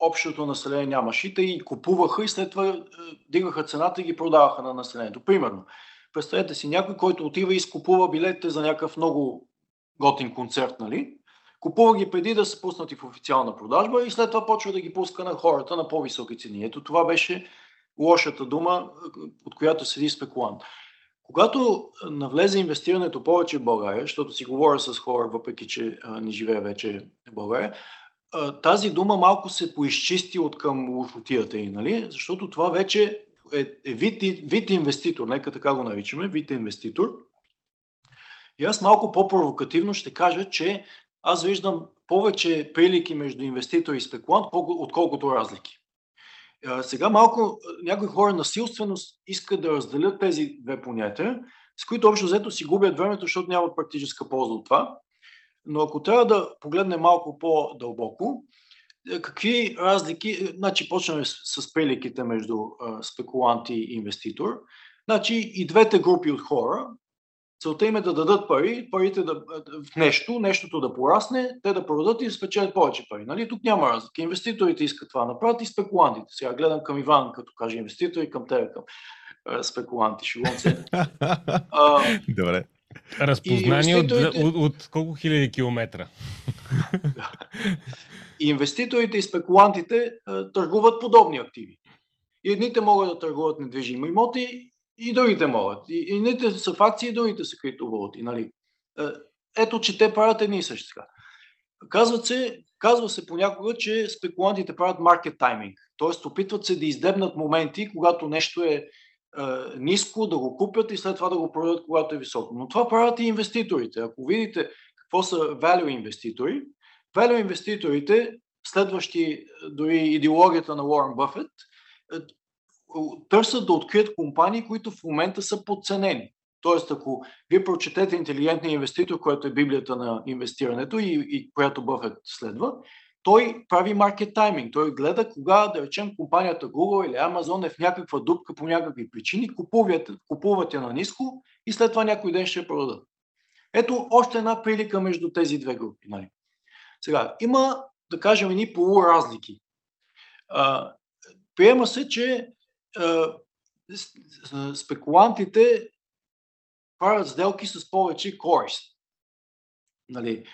общото население нямаше. И те и купуваха и след това е, дигаха цената и ги продаваха на населението. Примерно, представете си някой, който отива и изкупува билетите за някакъв много готин концерт, нали? Купува ги преди да са пуснати в официална продажба и след това почва да ги пуска на хората на по-високи цени. Ето това беше лошата дума, от която седи спекулант. Когато навлезе инвестирането повече в България, защото си говоря с хора, въпреки че не живея вече в България, тази дума малко се поизчисти от към лошотията и, нали? защото това вече е, е вид, вид инвеститор, нека така го наричаме, вид инвеститор. И аз малко по-провокативно ще кажа, че аз виждам повече прилики между инвеститор и спекулант, отколкото разлики. Сега малко някои хора насилствено искат да разделят тези две понятия, с които общо взето си губят времето, защото нямат практическа полза от това. Но ако трябва да погледнем малко по-дълбоко, е, какви разлики, е, значи почнем с, с приликите между спекулант и инвеститор. Значи и двете групи от хора Целта им е да дадат пари, парите да, в нещо, нещото да порасне, те да продадат и да спечелят повече пари. Нали? Тук няма разлика. Инвеститорите искат това да направят и спекулантите. Сега гледам към Иван, като каже инвеститор и към тебе, към е, спекуланти. Шилонце. (laughs) Добре. Разпознание инвеститорите... от, от, от колко хиляди километра? И (laughs) инвеститорите и спекулантите а, търгуват подобни активи. И едните могат да търгуват недвижими имоти, и другите могат. И, едните са в акции, и другите са криптовалути. Нали? Е, ето, че те правят едни и същи така. Казва се, казва се понякога, че спекулантите правят маркет тайминг. Т.е. опитват се да издебнат моменти, когато нещо е, е ниско, да го купят и след това да го продадат, когато е високо. Но това правят и инвеститорите. Ако видите какво са value инвеститори, value инвеститорите, следващи дори идеологията на Уорън Бъфет, търсят да открият компании, които в момента са подценени. Тоест, ако вие прочетете интелигентния инвеститор, което е библията на инвестирането и, и която Бъфет следва, той прави маркет тайминг. Той гледа кога, да речем, компанията Google или Amazon е в някаква дупка по някакви причини, купуват, купуват я на ниско и след това някой ден ще продадат. Ето още една прилика между тези две групи. Нали? Сега, има, да кажем, едни полуразлики. А, приема се, че спекулантите правят сделки с повече корист. Нали,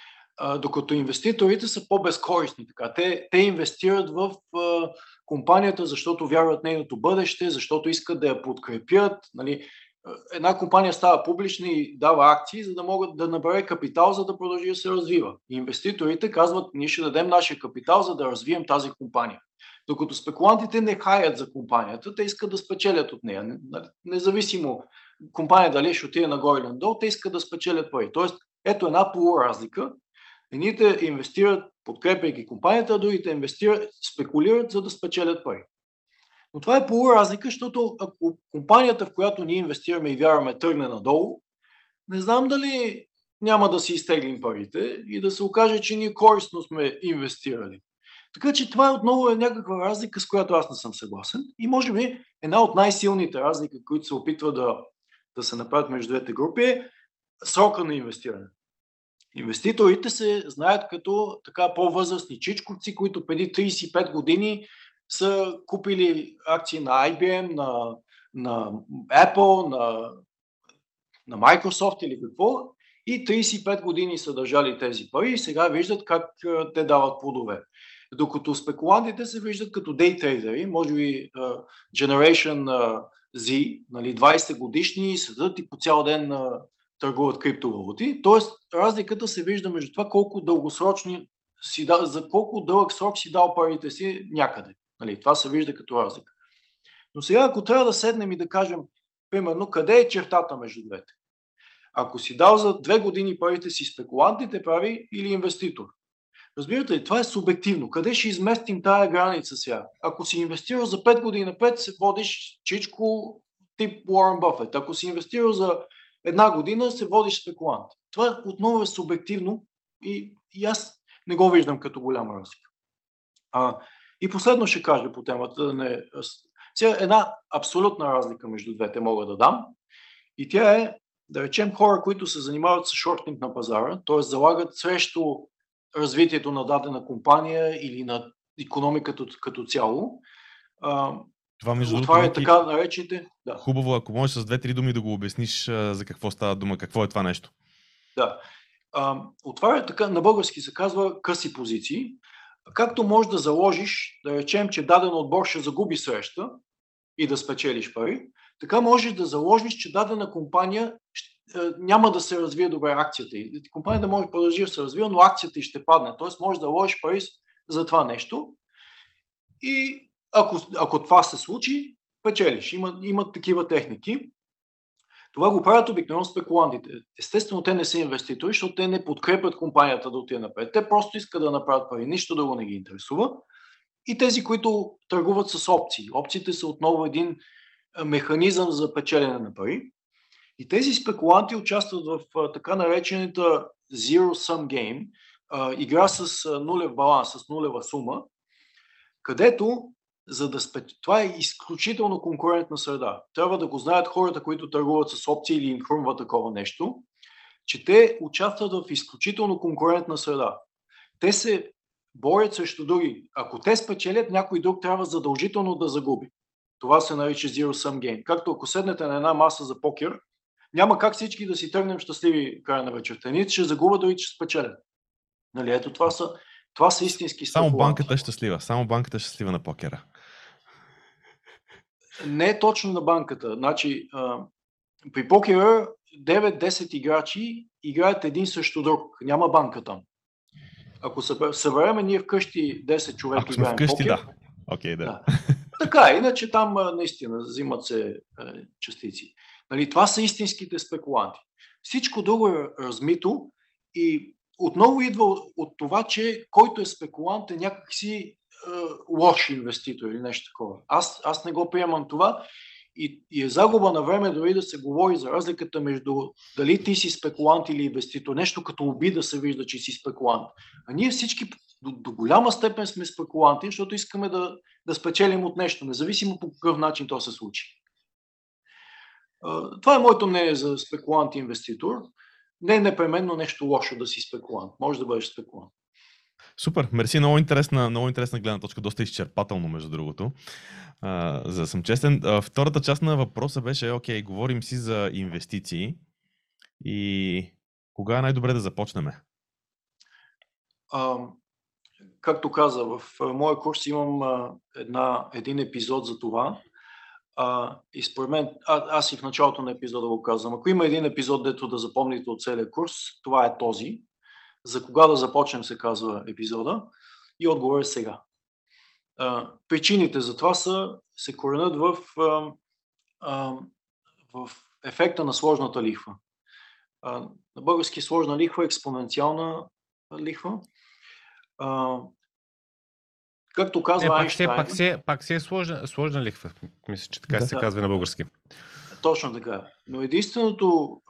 докато инвеститорите са по-безкористни. Така. Те, те инвестират в а, компанията, защото вярват в нейното бъдеще, защото искат да я подкрепят. Нали. Една компания става публична и дава акции, за да могат да набере капитал, за да продължи да се развива. Инвеститорите казват, ние ще дадем нашия капитал, за да развием тази компания. Докато спекулантите не хаят за компанията, те искат да спечелят от нея. Нали, независимо компания дали ще отиде нагоре или надолу, те искат да спечелят пари. Тоест, ето една полуразлика. Едните инвестират, подкрепяйки компанията, а другите инвестират, спекулират, за да спечелят пари. Но това е полуразлика, защото ако компанията, в която ние инвестираме и вярваме, тръгне надолу, не знам дали няма да си изтеглим парите и да се окаже, че ние користно сме инвестирали. Така че това отново е някаква разлика, с която аз не съм съгласен. И може би една от най-силните разлики, които се опитва да, да се направят между двете групи е срока на инвестиране. Инвеститорите се знаят като така по-възрастни чичковци, които преди 35 години са купили акции на IBM, на, на Apple, на, на Microsoft или какво и 35 години са държали тези пари и сега виждат как те дават плодове. Докато спекулантите се виждат като дейтрейдери, може би uh, Generation uh, Z, нали, 20 годишни, седат и по цял ден uh, търгуват криптовалути. Тоест, разликата се вижда между това колко дългосрочни си за колко дълъг срок си дал парите си някъде. Нали, това се вижда като разлика. Но сега, ако трябва да седнем и да кажем, примерно, къде е чертата между двете? Ако си дал за две години парите си спекулантите прави или инвеститор. Разбирате ли, това е субективно. Къде ще изместим тая граница сега? Ако си инвестирал за 5 години напред, се водиш чичко тип Уорън Бъфет. Ако си инвестирал за една година, се водиш спекулант. Това отново е субективно и, и аз не го виждам като голяма разлика. А, и последно ще кажа по темата. Да не... Сега една абсолютна разлика между двете мога да дам. И тя е, да речем, хора, които се занимават с шортинг на пазара, т.е. залагат срещу развитието на дадена компания или на економиката като цяло. Това между това е така наречените. Да. Хубаво, ако можеш с две-три думи да го обясниш за какво става дума, какво е това нещо. Да. Отваря така, на български се казва къси позиции. Както можеш да заложиш, да речем, че даден отбор ще загуби среща и да спечелиш пари, така можеш да заложиш, че дадена компания няма да се развие добре акцията. Компанията може да продължи да се развива, но акцията и ще падне. Тоест може да вложиш пари за това нещо. И ако, ако това се случи, печелиш. Има, има такива техники. Това го правят обикновено спекулантите. Естествено, те не са инвеститори, защото те не подкрепят компанията да отиде напред. Те просто искат да направят пари, нищо да го не ги интересува. И тези, които търгуват с опции. Опциите са отново един механизъм за печелене на пари. И тези спекуланти участват в така наречената Zero Sum Game, игра с нулев баланс, с нулева сума, където за да спе... Това е изключително конкурентна среда. Трябва да го знаят хората, които търгуват с опции или им хрумва такова нещо, че те участват в изключително конкурентна среда. Те се борят срещу други. Ако те спечелят, някой друг трябва задължително да загуби. Това се нарича Zero Sum Game. Както ако седнете на една маса за покер, няма как всички да си тръгнем щастливи края на вечерта. Ние ще загубят, дори ще спечелят. Нали, ето това са, това са истински Само банката е щастлива. Само банката е щастлива на покера. Не е точно на банката. Значи, а, при покера 9-10 играчи играят един срещу друг. Няма банка там. Ако събереме ние вкъщи 10 човека Ако сме вкъщи, покер, да. Okay, да. да. Така, иначе там наистина взимат се е, частици. Нали, това са истинските спекуланти. Всичко друго е размито и отново идва от това, че който е спекулант е някакси лош инвеститор или нещо такова. Аз, аз не го приемам това и, и е загуба на време дори да се говори за разликата между дали ти си спекулант или инвеститор. Нещо като обида се вижда, че си спекулант. А ние всички до, до голяма степен сме спекуланти, защото искаме да, да спечелим от нещо, независимо по какъв начин то се случи. Това е моето мнение за спекулант и инвеститор. Не е непременно нещо лошо да си спекулант. Може да бъдеш спекулант. Супер, мерси, много интересна, много интересна гледна точка, доста изчерпателно между другото. А, за да съм честен. А, втората част на въпроса беше, окей, говорим си за инвестиции и кога е най-добре да започнем? А, както каза, в моя курс имам една, един епизод за това. А, и според мен, а, аз и в началото на епизода го казвам, ако има един епизод, дето да запомните от целия курс, това е този. За кога да започнем, се казва епизода. И отговор е сега. А, причините за това са, се коренят в, а, а, в ефекта на сложната лихва. А, на български сложна лихва е експоненциална лихва. А, както казва Не, пак, Айнштайн... Се, пак, се, пак се е сложна, сложна лихва. Мисля, че така да, се казва на български. Точно така. Но единственото...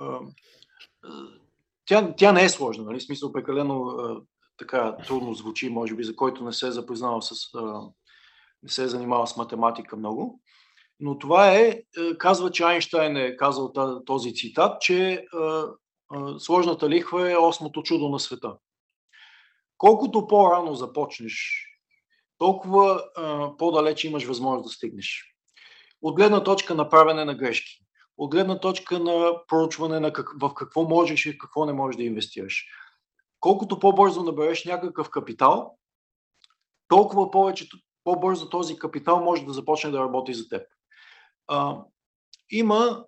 Тя, тя не е сложна, нали? смисъл прекалено така трудно звучи, може би, за който не се е запознал с, не се е занимавал с математика много. Но това е, казва, че Айнштайн е казал този цитат, че сложната лихва е осмото чудо на света. Колкото по-рано започнеш толкова а, по-далече имаш възможност да стигнеш. От гледна точка на правене на грешки, от гледна точка на проучване на как, в какво можеш и какво не можеш да инвестираш. Колкото по-бързо набереш някакъв капитал, толкова повече, по-бързо този капитал може да започне да работи за теб. А, има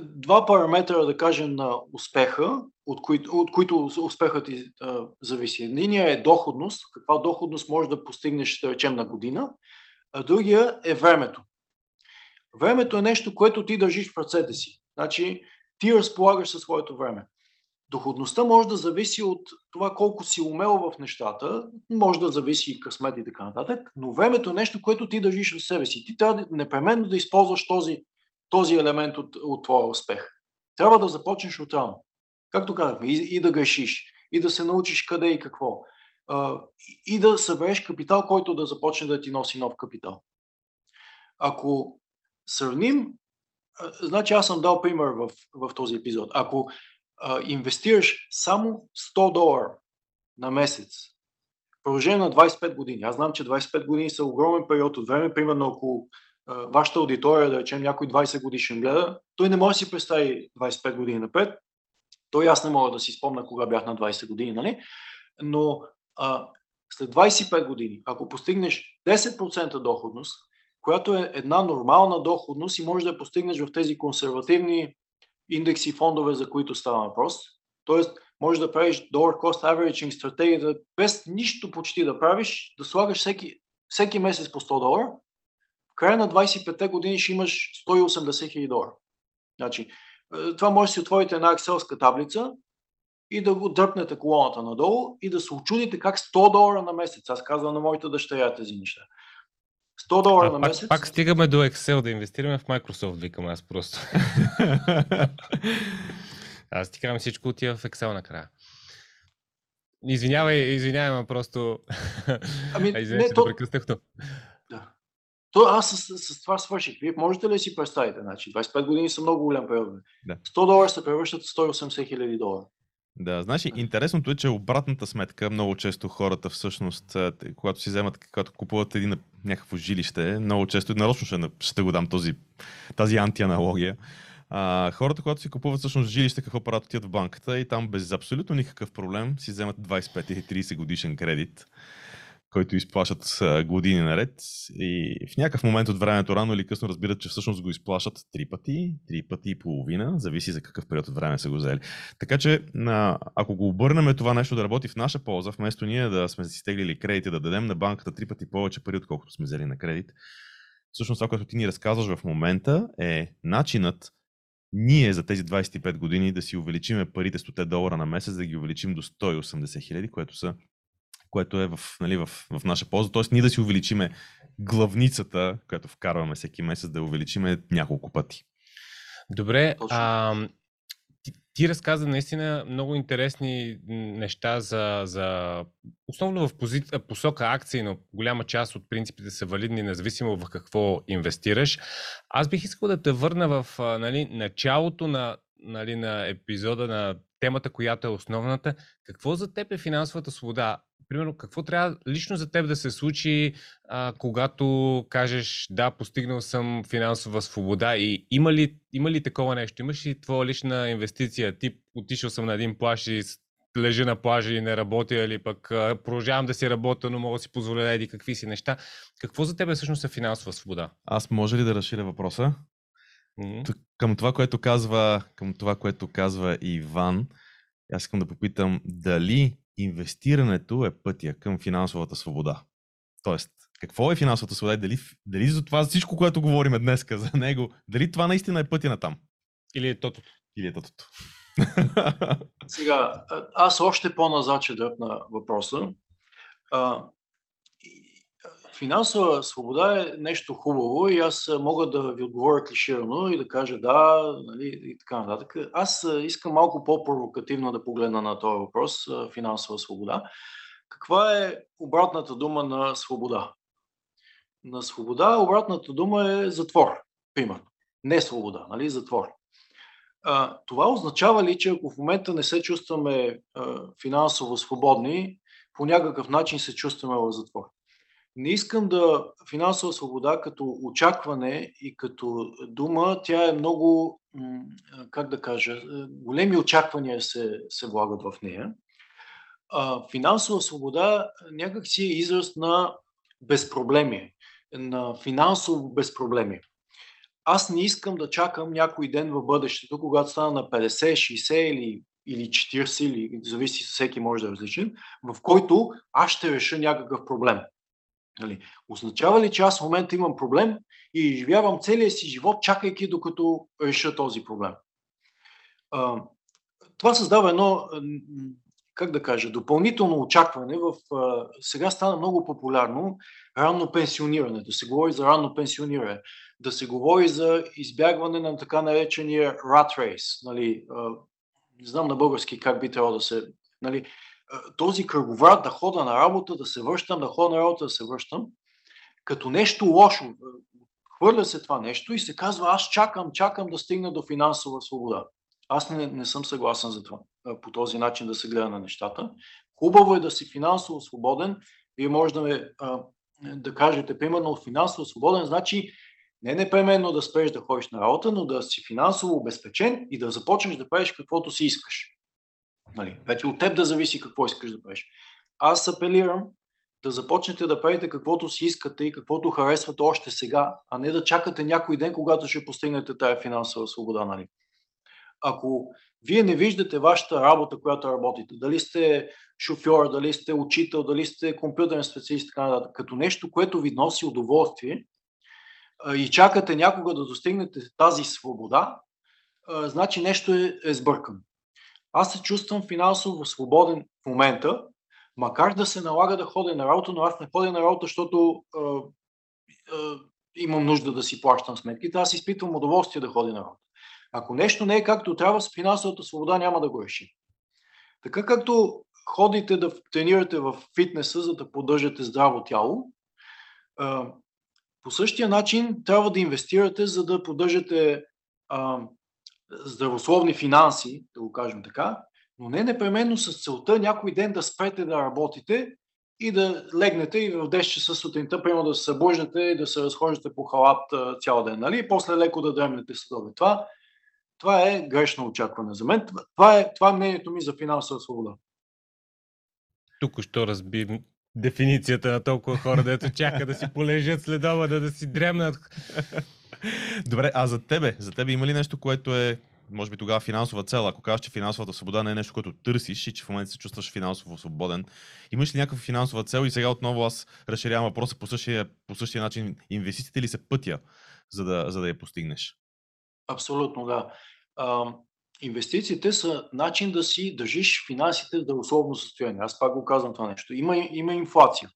два параметра, да кажем, на успеха, от които, от които успехът ти а, зависи. Единия е доходност, каква доходност можеш да постигнеш, да речем, на година, а другия е времето. Времето е нещо, което ти държиш в ръцете си. Значи, ти разполагаш със своето време. Доходността може да зависи от това колко си умел в нещата, може да зависи и късмет и така нататък, но времето е нещо, което ти държиш в себе си. Ти трябва непременно да използваш този, този елемент от, от твоя успех. Трябва да започнеш от рано. Както казахме, и, и да грешиш, и да се научиш къде и какво. А, и да събереш капитал, който да започне да ти носи нов капитал. Ако сравним, значи аз съм дал пример в, в този епизод. Ако а, инвестираш само 100 долара на месец, продължение на 25 години, аз знам, че 25 години са огромен период от време, примерно а, вашата аудитория, да речем някой 20 годишен гледа, той не може да си представи 25 години напред, той аз не мога да си спомня кога бях на 20 години, нали? но а, след 25 години, ако постигнеш 10% доходност, която е една нормална доходност и може да я постигнеш в тези консервативни индекси фондове, за които става въпрос. Тоест, може да правиш dollar cost averaging стратегията без нищо почти да правиш, да слагаш всеки, всеки месец по 100 долара. В края на 25 години ще имаш 180 хиляди долара. Значи, това може да си отворите една екселска таблица и да го дръпнете колоната надолу и да се очудите как 100 долара на месец. Аз казвам на моите дъщеря тези неща. 100 долара на месец. Пак, пак стигаме до Excel да инвестираме в Microsoft, викам аз просто. (laughs) аз ти казвам всичко отива в Excel накрая. Извинявай, извинявай, просто... Ами, (laughs) извинявай, не, то... да Да. То, аз с, с, с това свърших. Вие можете ли си представите? Значи, 25 години са много голям период. Да. 100 долара се превръщат в 180 хиляди долара. Да, знаеш, интересното е, че обратната сметка, много често хората всъщност, когато си вземат, когато купуват един някакво жилище, много често, нарочно ще, ще го дам този, тази антианалогия, а, хората, когато си купуват всъщност жилище, какво правят, отиват в банката и там без абсолютно никакъв проблем си вземат 25 или 30 годишен кредит който изплащат години наред и в някакъв момент от времето рано или късно разбират, че всъщност го изплащат три пъти, три пъти и половина, зависи за какъв период от време са го взели. Така че, ако го обърнем това нещо да работи в наша полза, вместо ние да сме си стеглили кредити, да дадем на банката три пъти повече пари, отколкото сме взели на кредит, всъщност това, което ти ни разказваш в момента е начинът ние за тези 25 години да си увеличиме парите 100 долара на месец, да ги увеличим до 180 хиляди, което са което е в, нали, в, в наша полза. Тоест ние да си увеличиме главницата, която вкарваме всеки месец, да увеличиме няколко пъти. Добре, а, ти, ти разказа наистина много интересни неща за, за основно в пози, посока акции, но голяма част от принципите са валидни, независимо в какво инвестираш. Аз бих искал да те върна в нали, началото на, нали, на епизода на темата, която е основната. Какво за теб е финансовата свобода? Примерно, какво трябва лично за теб да се случи, а, когато кажеш, да, постигнал съм финансова свобода и има ли, има ли такова нещо? Имаш ли твоя лична инвестиция? Тип, отишъл съм на един плаш и лежа на плажа и не работя, или пък а, продължавам да си работя, но мога да си позволя еди какви си неща. Какво за теб всъщност е финансова свобода? Аз може ли да разширя въпроса? Mm-hmm. Към това, което казва, към това, което казва Иван, аз искам да попитам дали инвестирането е пътя към финансовата свобода. Тоест, какво е финансовата свобода и дали, дали за това всичко, което говорим днес за него, дали това наистина е пътя на там? Или е тотото? Или е тотото. Сега, аз още по-назад ще дръпна въпроса финансова свобода е нещо хубаво и аз мога да ви отговоря клиширано и да кажа да, нали, и така нататък. Аз искам малко по-провокативно да погледна на този въпрос, финансова свобода. Каква е обратната дума на свобода? На свобода обратната дума е затвор, примерно. Не свобода, нали, затвор. А, това означава ли, че ако в момента не се чувстваме а, финансово свободни, по някакъв начин се чувстваме в затвор? Не искам да финансова свобода като очакване и като дума, тя е много, как да кажа, големи очаквания се, се влагат в нея. А, финансова свобода някак си е израз на безпроблемие, на финансово безпроблемие. Аз не искам да чакам някой ден в бъдещето, когато стана на 50, 60 или, или 40, или зависи, всеки може да е различен, в който аз ще реша някакъв проблем. Нали? Означава ли, че аз в момента имам проблем и изживявам целия си живот, чакайки докато реша този проблем? А, това създава едно, как да кажа, допълнително очакване. В, а, сега стана много популярно ранно пенсиониране, да се говори за ранно пенсиониране, да се говори за избягване на така наречения rat race. Нали? А, не знам на български как би трябвало да се... Нали? Този кръговрат да хода на работа, да се връщам, да хода на работа, да се връщам, като нещо лошо. Хвърля се това нещо и се казва, аз чакам, чакам да стигна до финансова свобода. Аз не, не съм съгласен за това, по този начин да се гледа на нещата. Хубаво е да си финансово свободен. Вие може да, ме, да кажете, примерно, финансово свободен, значи не непременно да спреш да ходиш на работа, но да си финансово обезпечен и да започнеш да правиш каквото си искаш. Нали, вече от теб да зависи какво искаш да правиш. Аз апелирам да започнете да правите каквото си искате и каквото харесвате още сега, а не да чакате някой ден, когато ще постигнете тая финансова свобода. Нали. Ако вие не виждате вашата работа, която работите, дали сте шофьор, дали сте учител, дали сте компютърен специалист, така нататък, като нещо, което ви носи удоволствие и чакате някога да достигнете тази свобода, значи нещо е, е сбъркано. Аз се чувствам финансово свободен в момента, макар да се налага да ходя на работа, но аз не ходя на работа, защото а, а, имам нужда да си плащам сметките. Аз изпитвам удоволствие да ходя на работа. Ако нещо не е както трябва, с финансовата свобода няма да го реши. Така както ходите да тренирате в фитнеса, за да поддържате здраво тяло, по същия начин трябва да инвестирате, за да поддържате здравословни финанси, да го кажем така, но не непременно с целта някой ден да спрете да работите и да легнете и в 10 часа сутринта, примерно да се събуждате и да се разхождате по халат цял ден, нали? И после леко да дремнете следове. Това, това е грешно очакване за мен. Това е, това е мнението ми за финансова свобода. Тук що разби дефиницията на толкова хора, дето чака да си полежат следова, да, да си дремнат. Добре, а за тебе? За тебе има ли нещо, което е може би тогава финансова цел, ако кажеш, че финансовата свобода не е нещо, което търсиш и че в момента се чувстваш финансово свободен, имаш ли някаква финансова цел и сега отново аз разширявам въпроса по същия, по същия начин, инвестициите ли се пътя, за да, за да я постигнеш? Абсолютно, да. А, инвестициите са начин да си държиш финансите в здравословно състояние. Аз пак го казвам това нещо. Има, има инфлация.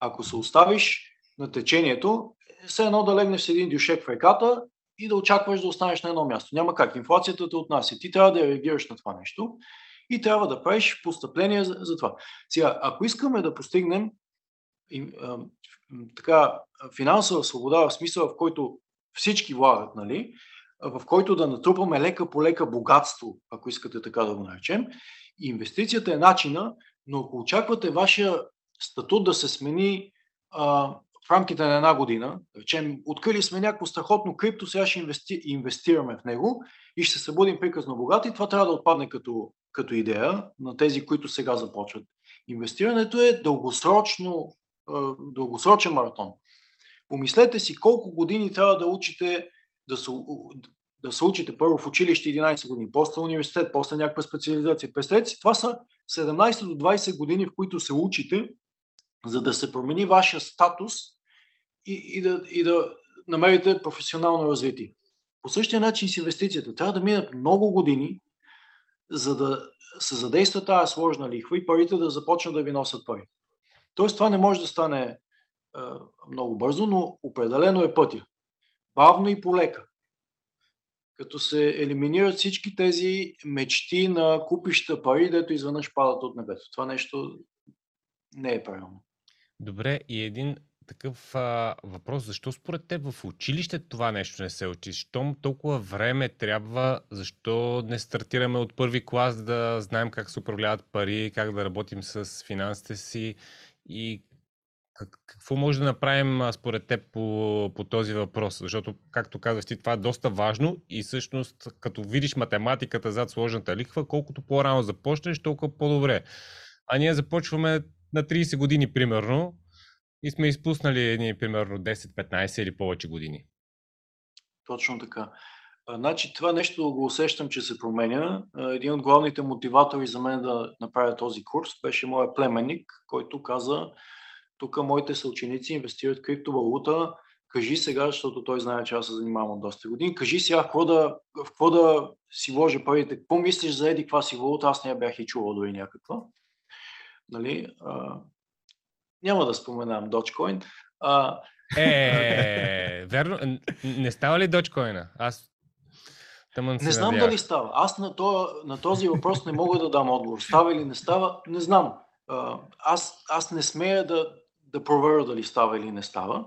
Ако се оставиш на течението, все едно да легнеш с един дюшек в реката и да очакваш да останеш на едно място. Няма как. Инфлацията те отнася. Ти трябва да реагираш на това нещо и трябва да правиш постъпление за, за това. Сега, ако искаме да постигнем а, така, финансова свобода, в смисъл, в който всички влагат, нали, в който да натрупаме лека по лека богатство, ако искате така да го наречем, инвестицията е начина, но ако очаквате вашия статут да се смени а, в рамките на една година, речем, открили сме някакво страхотно крипто, сега ще инвести, инвестираме в него и ще се събудим приказно богати, това трябва да отпадне като, като идея на тези, които сега започват. Инвестирането е дългосрочно, дългосрочен маратон. Помислете си колко години трябва да учите да се, да се учите първо в училище 11 години, после университет, после някаква специализация. Представете си, това са 17 до 20 години, в които се учите, за да се промени вашия статус и, и, да, и да намерите професионално развитие. По същия начин с инвестицията. Трябва да минат много години, за да се задейства тази сложна лихва и парите да започнат да ви носят пари. Тоест това не може да стане е, много бързо, но определено е пътя. Бавно и полека. Като се елиминират всички тези мечти на купища пари, дето изведнъж падат от небето. Това нещо не е правилно. Добре, и един такъв а, въпрос. Защо според теб в училище това нещо не се учи? Щом толкова време трябва, защо не стартираме от първи клас да знаем как се управляват пари, как да работим с финансите си и Какво може да направим според теб по, по този въпрос? Защото, както казах ти, това е доста важно и всъщност, като видиш математиката зад сложната лихва, колкото по-рано започнеш, толкова по-добре. А ние започваме на 30 години, примерно, и сме изпуснали едни, примерно, 10-15 или повече години. Точно така. Значи това нещо го усещам, че се променя. Един от главните мотиватори за мен да направя този курс беше моят племенник, който каза, тук моите съученици инвестират в криптовалута, кажи сега, защото той знае, че аз се занимавам от доста години, кажи сега какво да, в какво да си вложа парите, какво мислиш за еди каква си валута, аз не я бях и чувал дори някаква. Нали? Няма да споменам Dogecoin. А, е, верно. Не става ли Dogecoin? Аз Тъмън не знам дали става. Аз на, то, на този въпрос не мога да дам отговор. Става или не става, не знам. Аз, аз не смея да, да проверя дали става или не става.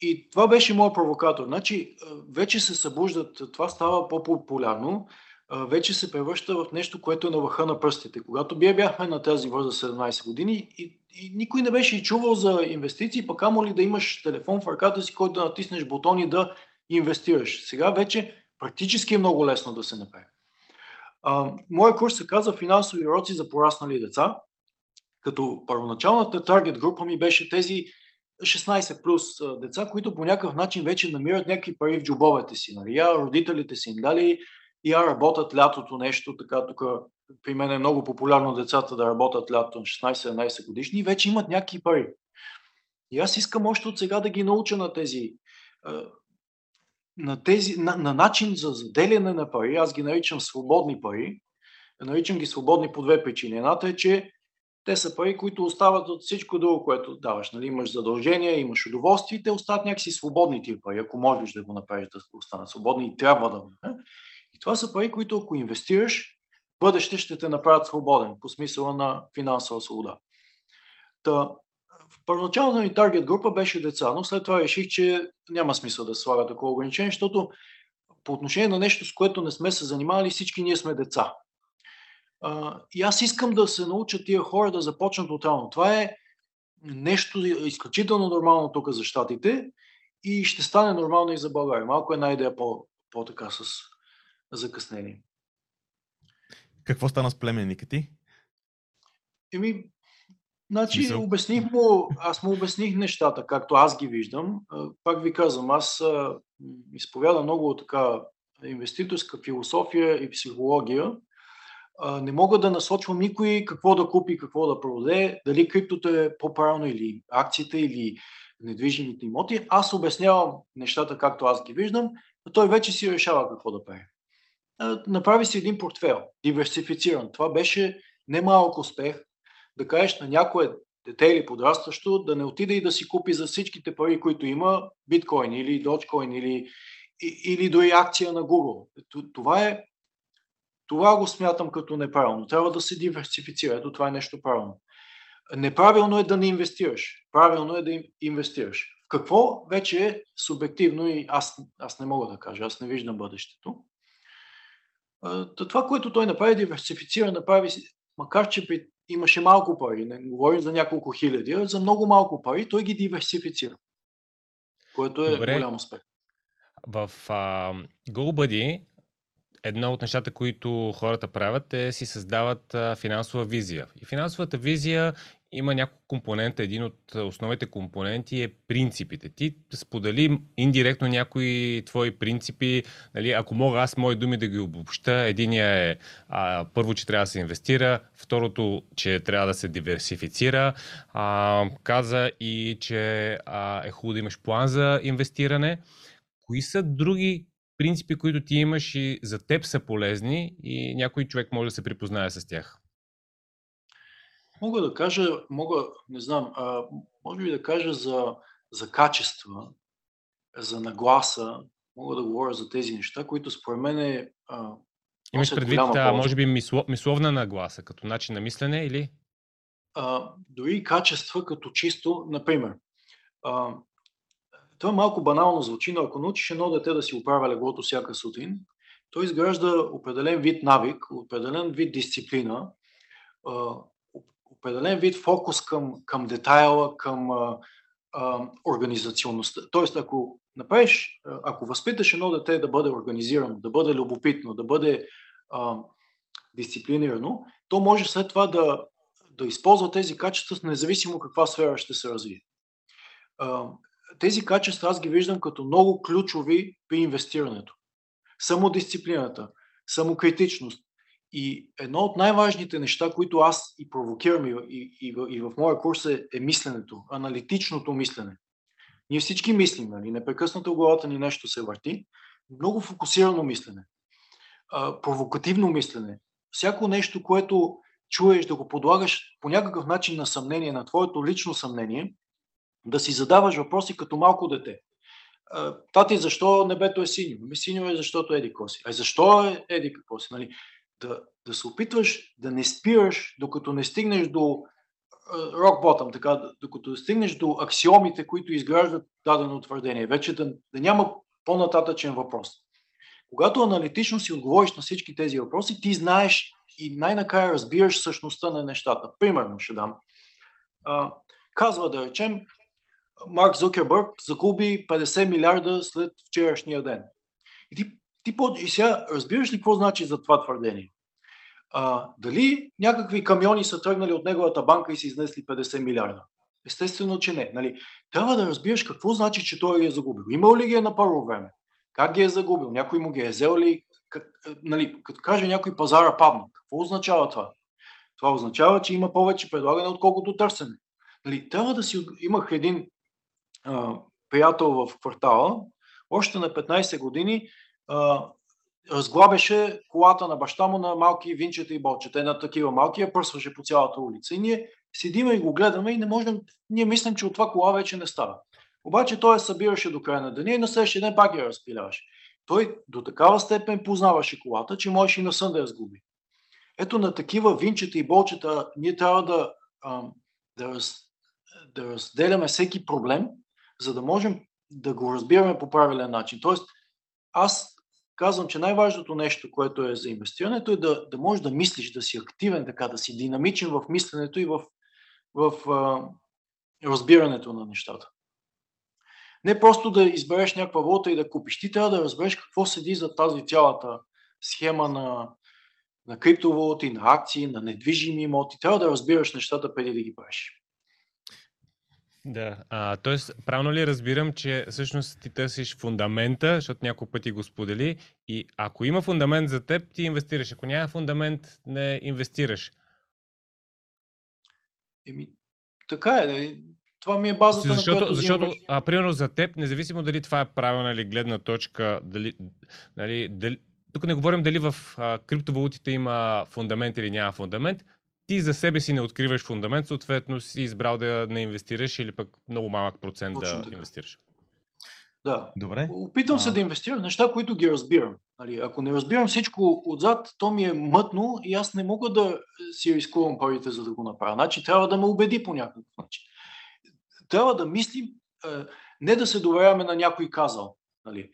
И това беше моят провокатор. Значи, вече се събуждат, това става по-популярно, вече се превръща в нещо, което е на върха на пръстите. Когато бие бяхме на тази възраст 17 години и, и никой не беше и чувал за инвестиции, пък амо ли да имаш телефон в ръката си, който да натиснеш бутони да инвестираш. Сега вече практически е много лесно да се направи. моя курс се казва Финансови уроци за пораснали деца, като първоначалната таргет група ми беше тези 16 плюс деца, които по някакъв начин вече намират някакви пари в джобовете си. Нали? Я родителите си им дали, я работят лятото нещо, така тук при мен е много популярно децата да работят лятото на 16-17 годишни и вече имат някакви пари. И аз искам още от сега да ги науча на тези на, тези, на, на начин за заделяне на пари, аз ги наричам свободни пари, наричам ги свободни по две причини. Едната е, че те са пари, които остават от всичко друго, което даваш. Нали? Имаш задължения, имаш удоволствие, те остават някакси свободни тия пари, ако можеш да го направиш да останат свободни и трябва да. Това са пари, които ако инвестираш, бъдеще ще те направят свободен, по смисъла на финансова свобода. Та, първоначалната ми таргет група беше деца, но след това реших, че няма смисъл да слага такова ограничение, защото по отношение на нещо, с което не сме се занимавали, всички ние сме деца. и аз искам да се научат тия хора да започнат от рано. Това е нещо изключително нормално тук за щатите и ще стане нормално и за България. Малко една идея по, по-така с закъснение. Какво стана с племенника ти? Еми, Значи, Смисъл? обясних му, аз му обясних нещата, както аз ги виждам. Пак ви казвам, аз изповядам много така инвеститорска философия и психология. Не мога да насочвам никой какво да купи, какво да продаде, дали криптото е по-правилно или акциите, или недвижимите имоти. Аз обяснявам нещата, както аз ги виждам, а той вече си решава какво да прави. Направи си един портфел, диверсифициран. Това беше немалък успех да кажеш на някое дете или подрастващо да не отиде и да си купи за всичките пари, които има, биткоин или доджкоин или, или дори акция на Google. Това е това го смятам като неправилно. Трябва да се диверсифицира. Ето това е нещо правилно. Неправилно е да не инвестираш. Правилно е да инвестираш. Какво вече е субективно и аз, аз не мога да кажа. Аз не виждам бъдещето. Това, което той направи, диверсифицира, направи, макар че при имаше малко пари, не говорим за няколко хиляди, а за много малко пари, той ги диверсифицира, което е Добре. голям успех. В uh, GoBuddy едно от нещата, които хората правят е си създават финансова визия. И финансовата визия има няколко компонента. Един от основните компоненти е принципите. Ти сподели индиректно някои твои принципи. Нали, ако мога аз мои думи да ги обобща, единия е а, първо, че трябва да се инвестира, второто, че трябва да се диверсифицира. А, каза и, че а, е хубаво да имаш план за инвестиране. Кои са други принципи, които ти имаш и за теб са полезни и някой човек може да се припознае с тях? Мога да кажа, мога, не знам, а, може би да кажа за, за качества, за нагласа, мога да говоря за тези неща, които според мен е. А, Имаш предвид, да, може би, мисло, мисловна нагласа, като начин на мислене или? А, дори качества, като чисто, например. А, това малко банално звучи, но ако научиш едно дете да си оправя леглото всяка сутрин, то изгражда определен вид навик, определен вид дисциплина, определен вид фокус към, към детайла, към организационността. Тоест, ако направиш, ако възпиташ едно дете да бъде организирано, да бъде любопитно, да бъде а, дисциплинирано, то може след това да, да използва тези качества, независимо каква сфера ще се развие. А, тези качества аз ги виждам като много ключови при инвестирането. Самодисциплината, самокритичност. И едно от най-важните неща, които аз и провокирам и, и, и, в моя курс е, е мисленето, аналитичното мислене. Ние всички мислим, нали? непрекъснато главата ни нещо се върти. Много фокусирано мислене, а, провокативно мислене. Всяко нещо, което чуеш да го подлагаш по някакъв начин на съмнение, на твоето лично съмнение, да си задаваш въпроси като малко дете. Тати, защо небето е синьо? Ами синьо е защото еди какво си. А защо е еди какво си? Нали? Да, да се опитваш да не спираш, докато не стигнеш до рок ботъм, така, докато стигнеш до аксиомите, които изграждат дадено твърдение. Вече да, да няма по-нататъчен въпрос. Когато аналитично си отговориш на всички тези въпроси, ти знаеш и най-накрая разбираш същността на нещата. Примерно ще дам. А, казва да речем, Марк Зукербърг загуби 50 милиарда след вчерашния ден. И ти, ти и сега разбираш ли какво значи за това твърдение? А, дали някакви камиони са тръгнали от неговата банка и са изнесли 50 милиарда? Естествено, че не. Нали? Трябва да разбираш какво значи, че той ги е загубил. Имал ли ги е на първо време? Как ги е загубил? Някой му ги е взел ли? Как, нали, като каже някой пазара падна. Какво означава това? Това означава, че има повече предлагане, отколкото търсене. Нали, трябва да си... Имах един а, приятел в квартала, още на 15 години а, разглабеше колата на баща му на малки винчета и болчета. на такива малки я пръсваше по цялата улица. И ние седиме и го гледаме и не можем, ние мислим, че от това кола вече не става. Обаче той я събираше до края на деня и на следващия ден пак я разпиляваше. Той до такава степен познаваше колата, че можеше и на сън да я сгуби. Ето на такива винчета и болчета ние трябва да, да, раз, да разделяме всеки проблем, за да можем да го разбираме по правилен начин. Тоест, аз казвам, че най-важното нещо, което е за инвестирането, е да, да можеш да мислиш, да си активен, така, да си динамичен в мисленето и в, в а, разбирането на нещата. Не просто да избереш някаква валута и да купиш. Ти трябва да разбереш какво седи за тази цялата схема на, на криптовалути, на акции, на недвижими имоти. Трябва да разбираш нещата преди да ги правиш. Да, а, т.е. правилно ли разбирам, че всъщност ти търсиш фундамента, защото няколко пъти го сподели и ако има фундамент за теб, ти инвестираш. Ако няма фундамент, не инвестираш. Еми, така е. Нали? Това ми е базата, защото, на която Защото, а, примерно за теб, независимо дали това е правилна или гледна точка, дали, дали, дали, тук не говорим дали в а, криптовалутите има фундамент или няма фундамент, ти за себе си не откриваш фундамент, съответно си избрал да не инвестираш или пък много малък процент Точно да така. инвестираш. Да. Добре. Опитвам а... се да инвестирам неща, които ги разбирам. Нали, ако не разбирам всичко отзад, то ми е мътно и аз не мога да си рискувам парите, за да го направя. Значи трябва да ме убеди по някакъв начин. Трябва да мислим, не да се доверяваме на някой казал. Нали.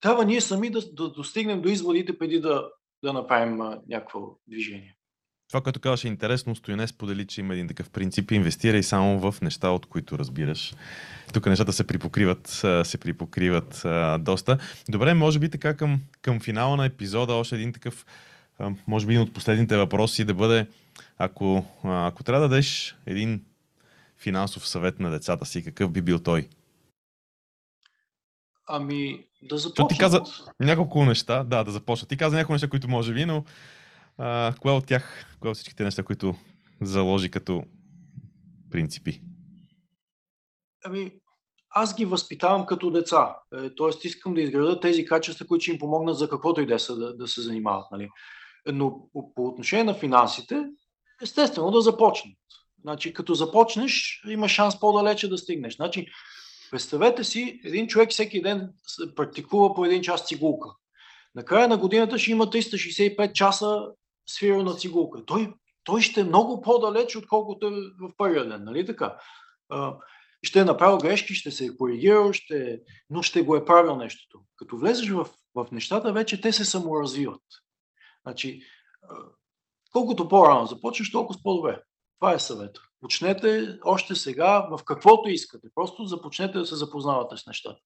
Трябва ние сами да, да достигнем до изводите преди да, да направим някакво движение. Това, което казваш е интересно, Стояне сподели, че има един такъв принцип. Инвестирай само в неща, от които разбираш. Тук нещата се припокриват, се припокриват а, доста. Добре, може би така към, към финала на епизода, още един такъв, а, може би един от последните въпроси да бъде, ако, а, ако трябва да дадеш един финансов съвет на децата си, какъв би бил той? Ами, да започна. Ти каза няколко неща, да, да започна. Ти каза няколко неща, които може би, но а, кое от тях, кое от всичките неща, които заложи като принципи? Ами, аз ги възпитавам като деца. Е, тоест, искам да изграда тези качества, които ще им помогнат за каквото и да, са, да, се занимават. Нали? Но по отношение на финансите, естествено да започнат. Значи, като започнеш, има шанс по-далече да стигнеш. Значи, представете си, един човек всеки ден практикува по един час цигулка. На края на годината ще има 365 часа свирил цигулка. Той, той ще е много по-далеч, отколкото е в първия ден, нали така? ще е направил грешки, ще се е коригирал, ще, но ще го е правил нещото. Като влезеш в, в нещата, вече те се саморазвиват. Значи, колкото по-рано започнеш, толкова по-добре. Това е съвета. Почнете още сега в каквото искате. Просто започнете да се запознавате с нещата.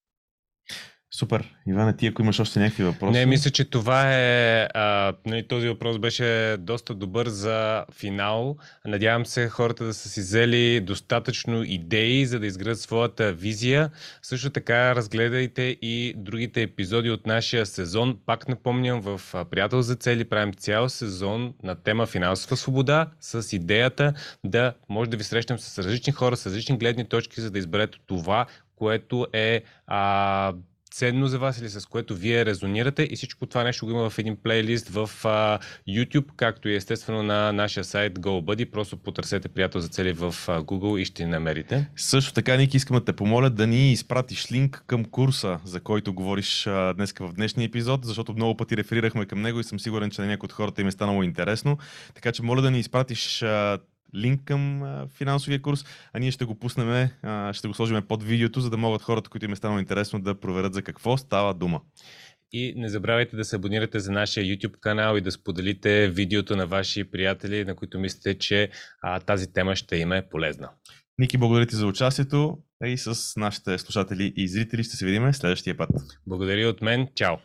Супер. Иване, ти ако имаш още някакви въпроси. Не, мисля, че това е. А, нали, този въпрос беше доста добър за финал. Надявам се хората да са си взели достатъчно идеи, за да изградят своята визия. Също така разгледайте и другите епизоди от нашия сезон. Пак напомням, в Приятел за цели правим цял сезон на тема финансова свобода с идеята да може да ви срещнем с различни хора, с различни гледни точки, за да изберете това, което е а, ценно за вас или с което вие резонирате и всичко това нещо го има в един плейлист в а, YouTube, както и естествено на нашия сайт GoBuddy. Просто потърсете приятел за цели в а, Google и ще ни намерите. Също така, Ник, искаме да те помоля да ни изпратиш линк към курса, за който говориш а, днес в днешния епизод, защото много пъти реферирахме към него и съм сигурен, че на някои от хората им е станало интересно. Така че моля да ни изпратиш а, линк към а, финансовия курс, а ние ще го пуснем, а, ще го сложим под видеото, за да могат хората, които им е станало интересно, да проверят за какво става дума. И не забравяйте да се абонирате за нашия YouTube канал и да споделите видеото на ваши приятели, на които мислите, че а, тази тема ще им е полезна. Ники, благодаря ти за участието и с нашите слушатели и зрители ще се видим следващия път. Благодаря от мен. Чао!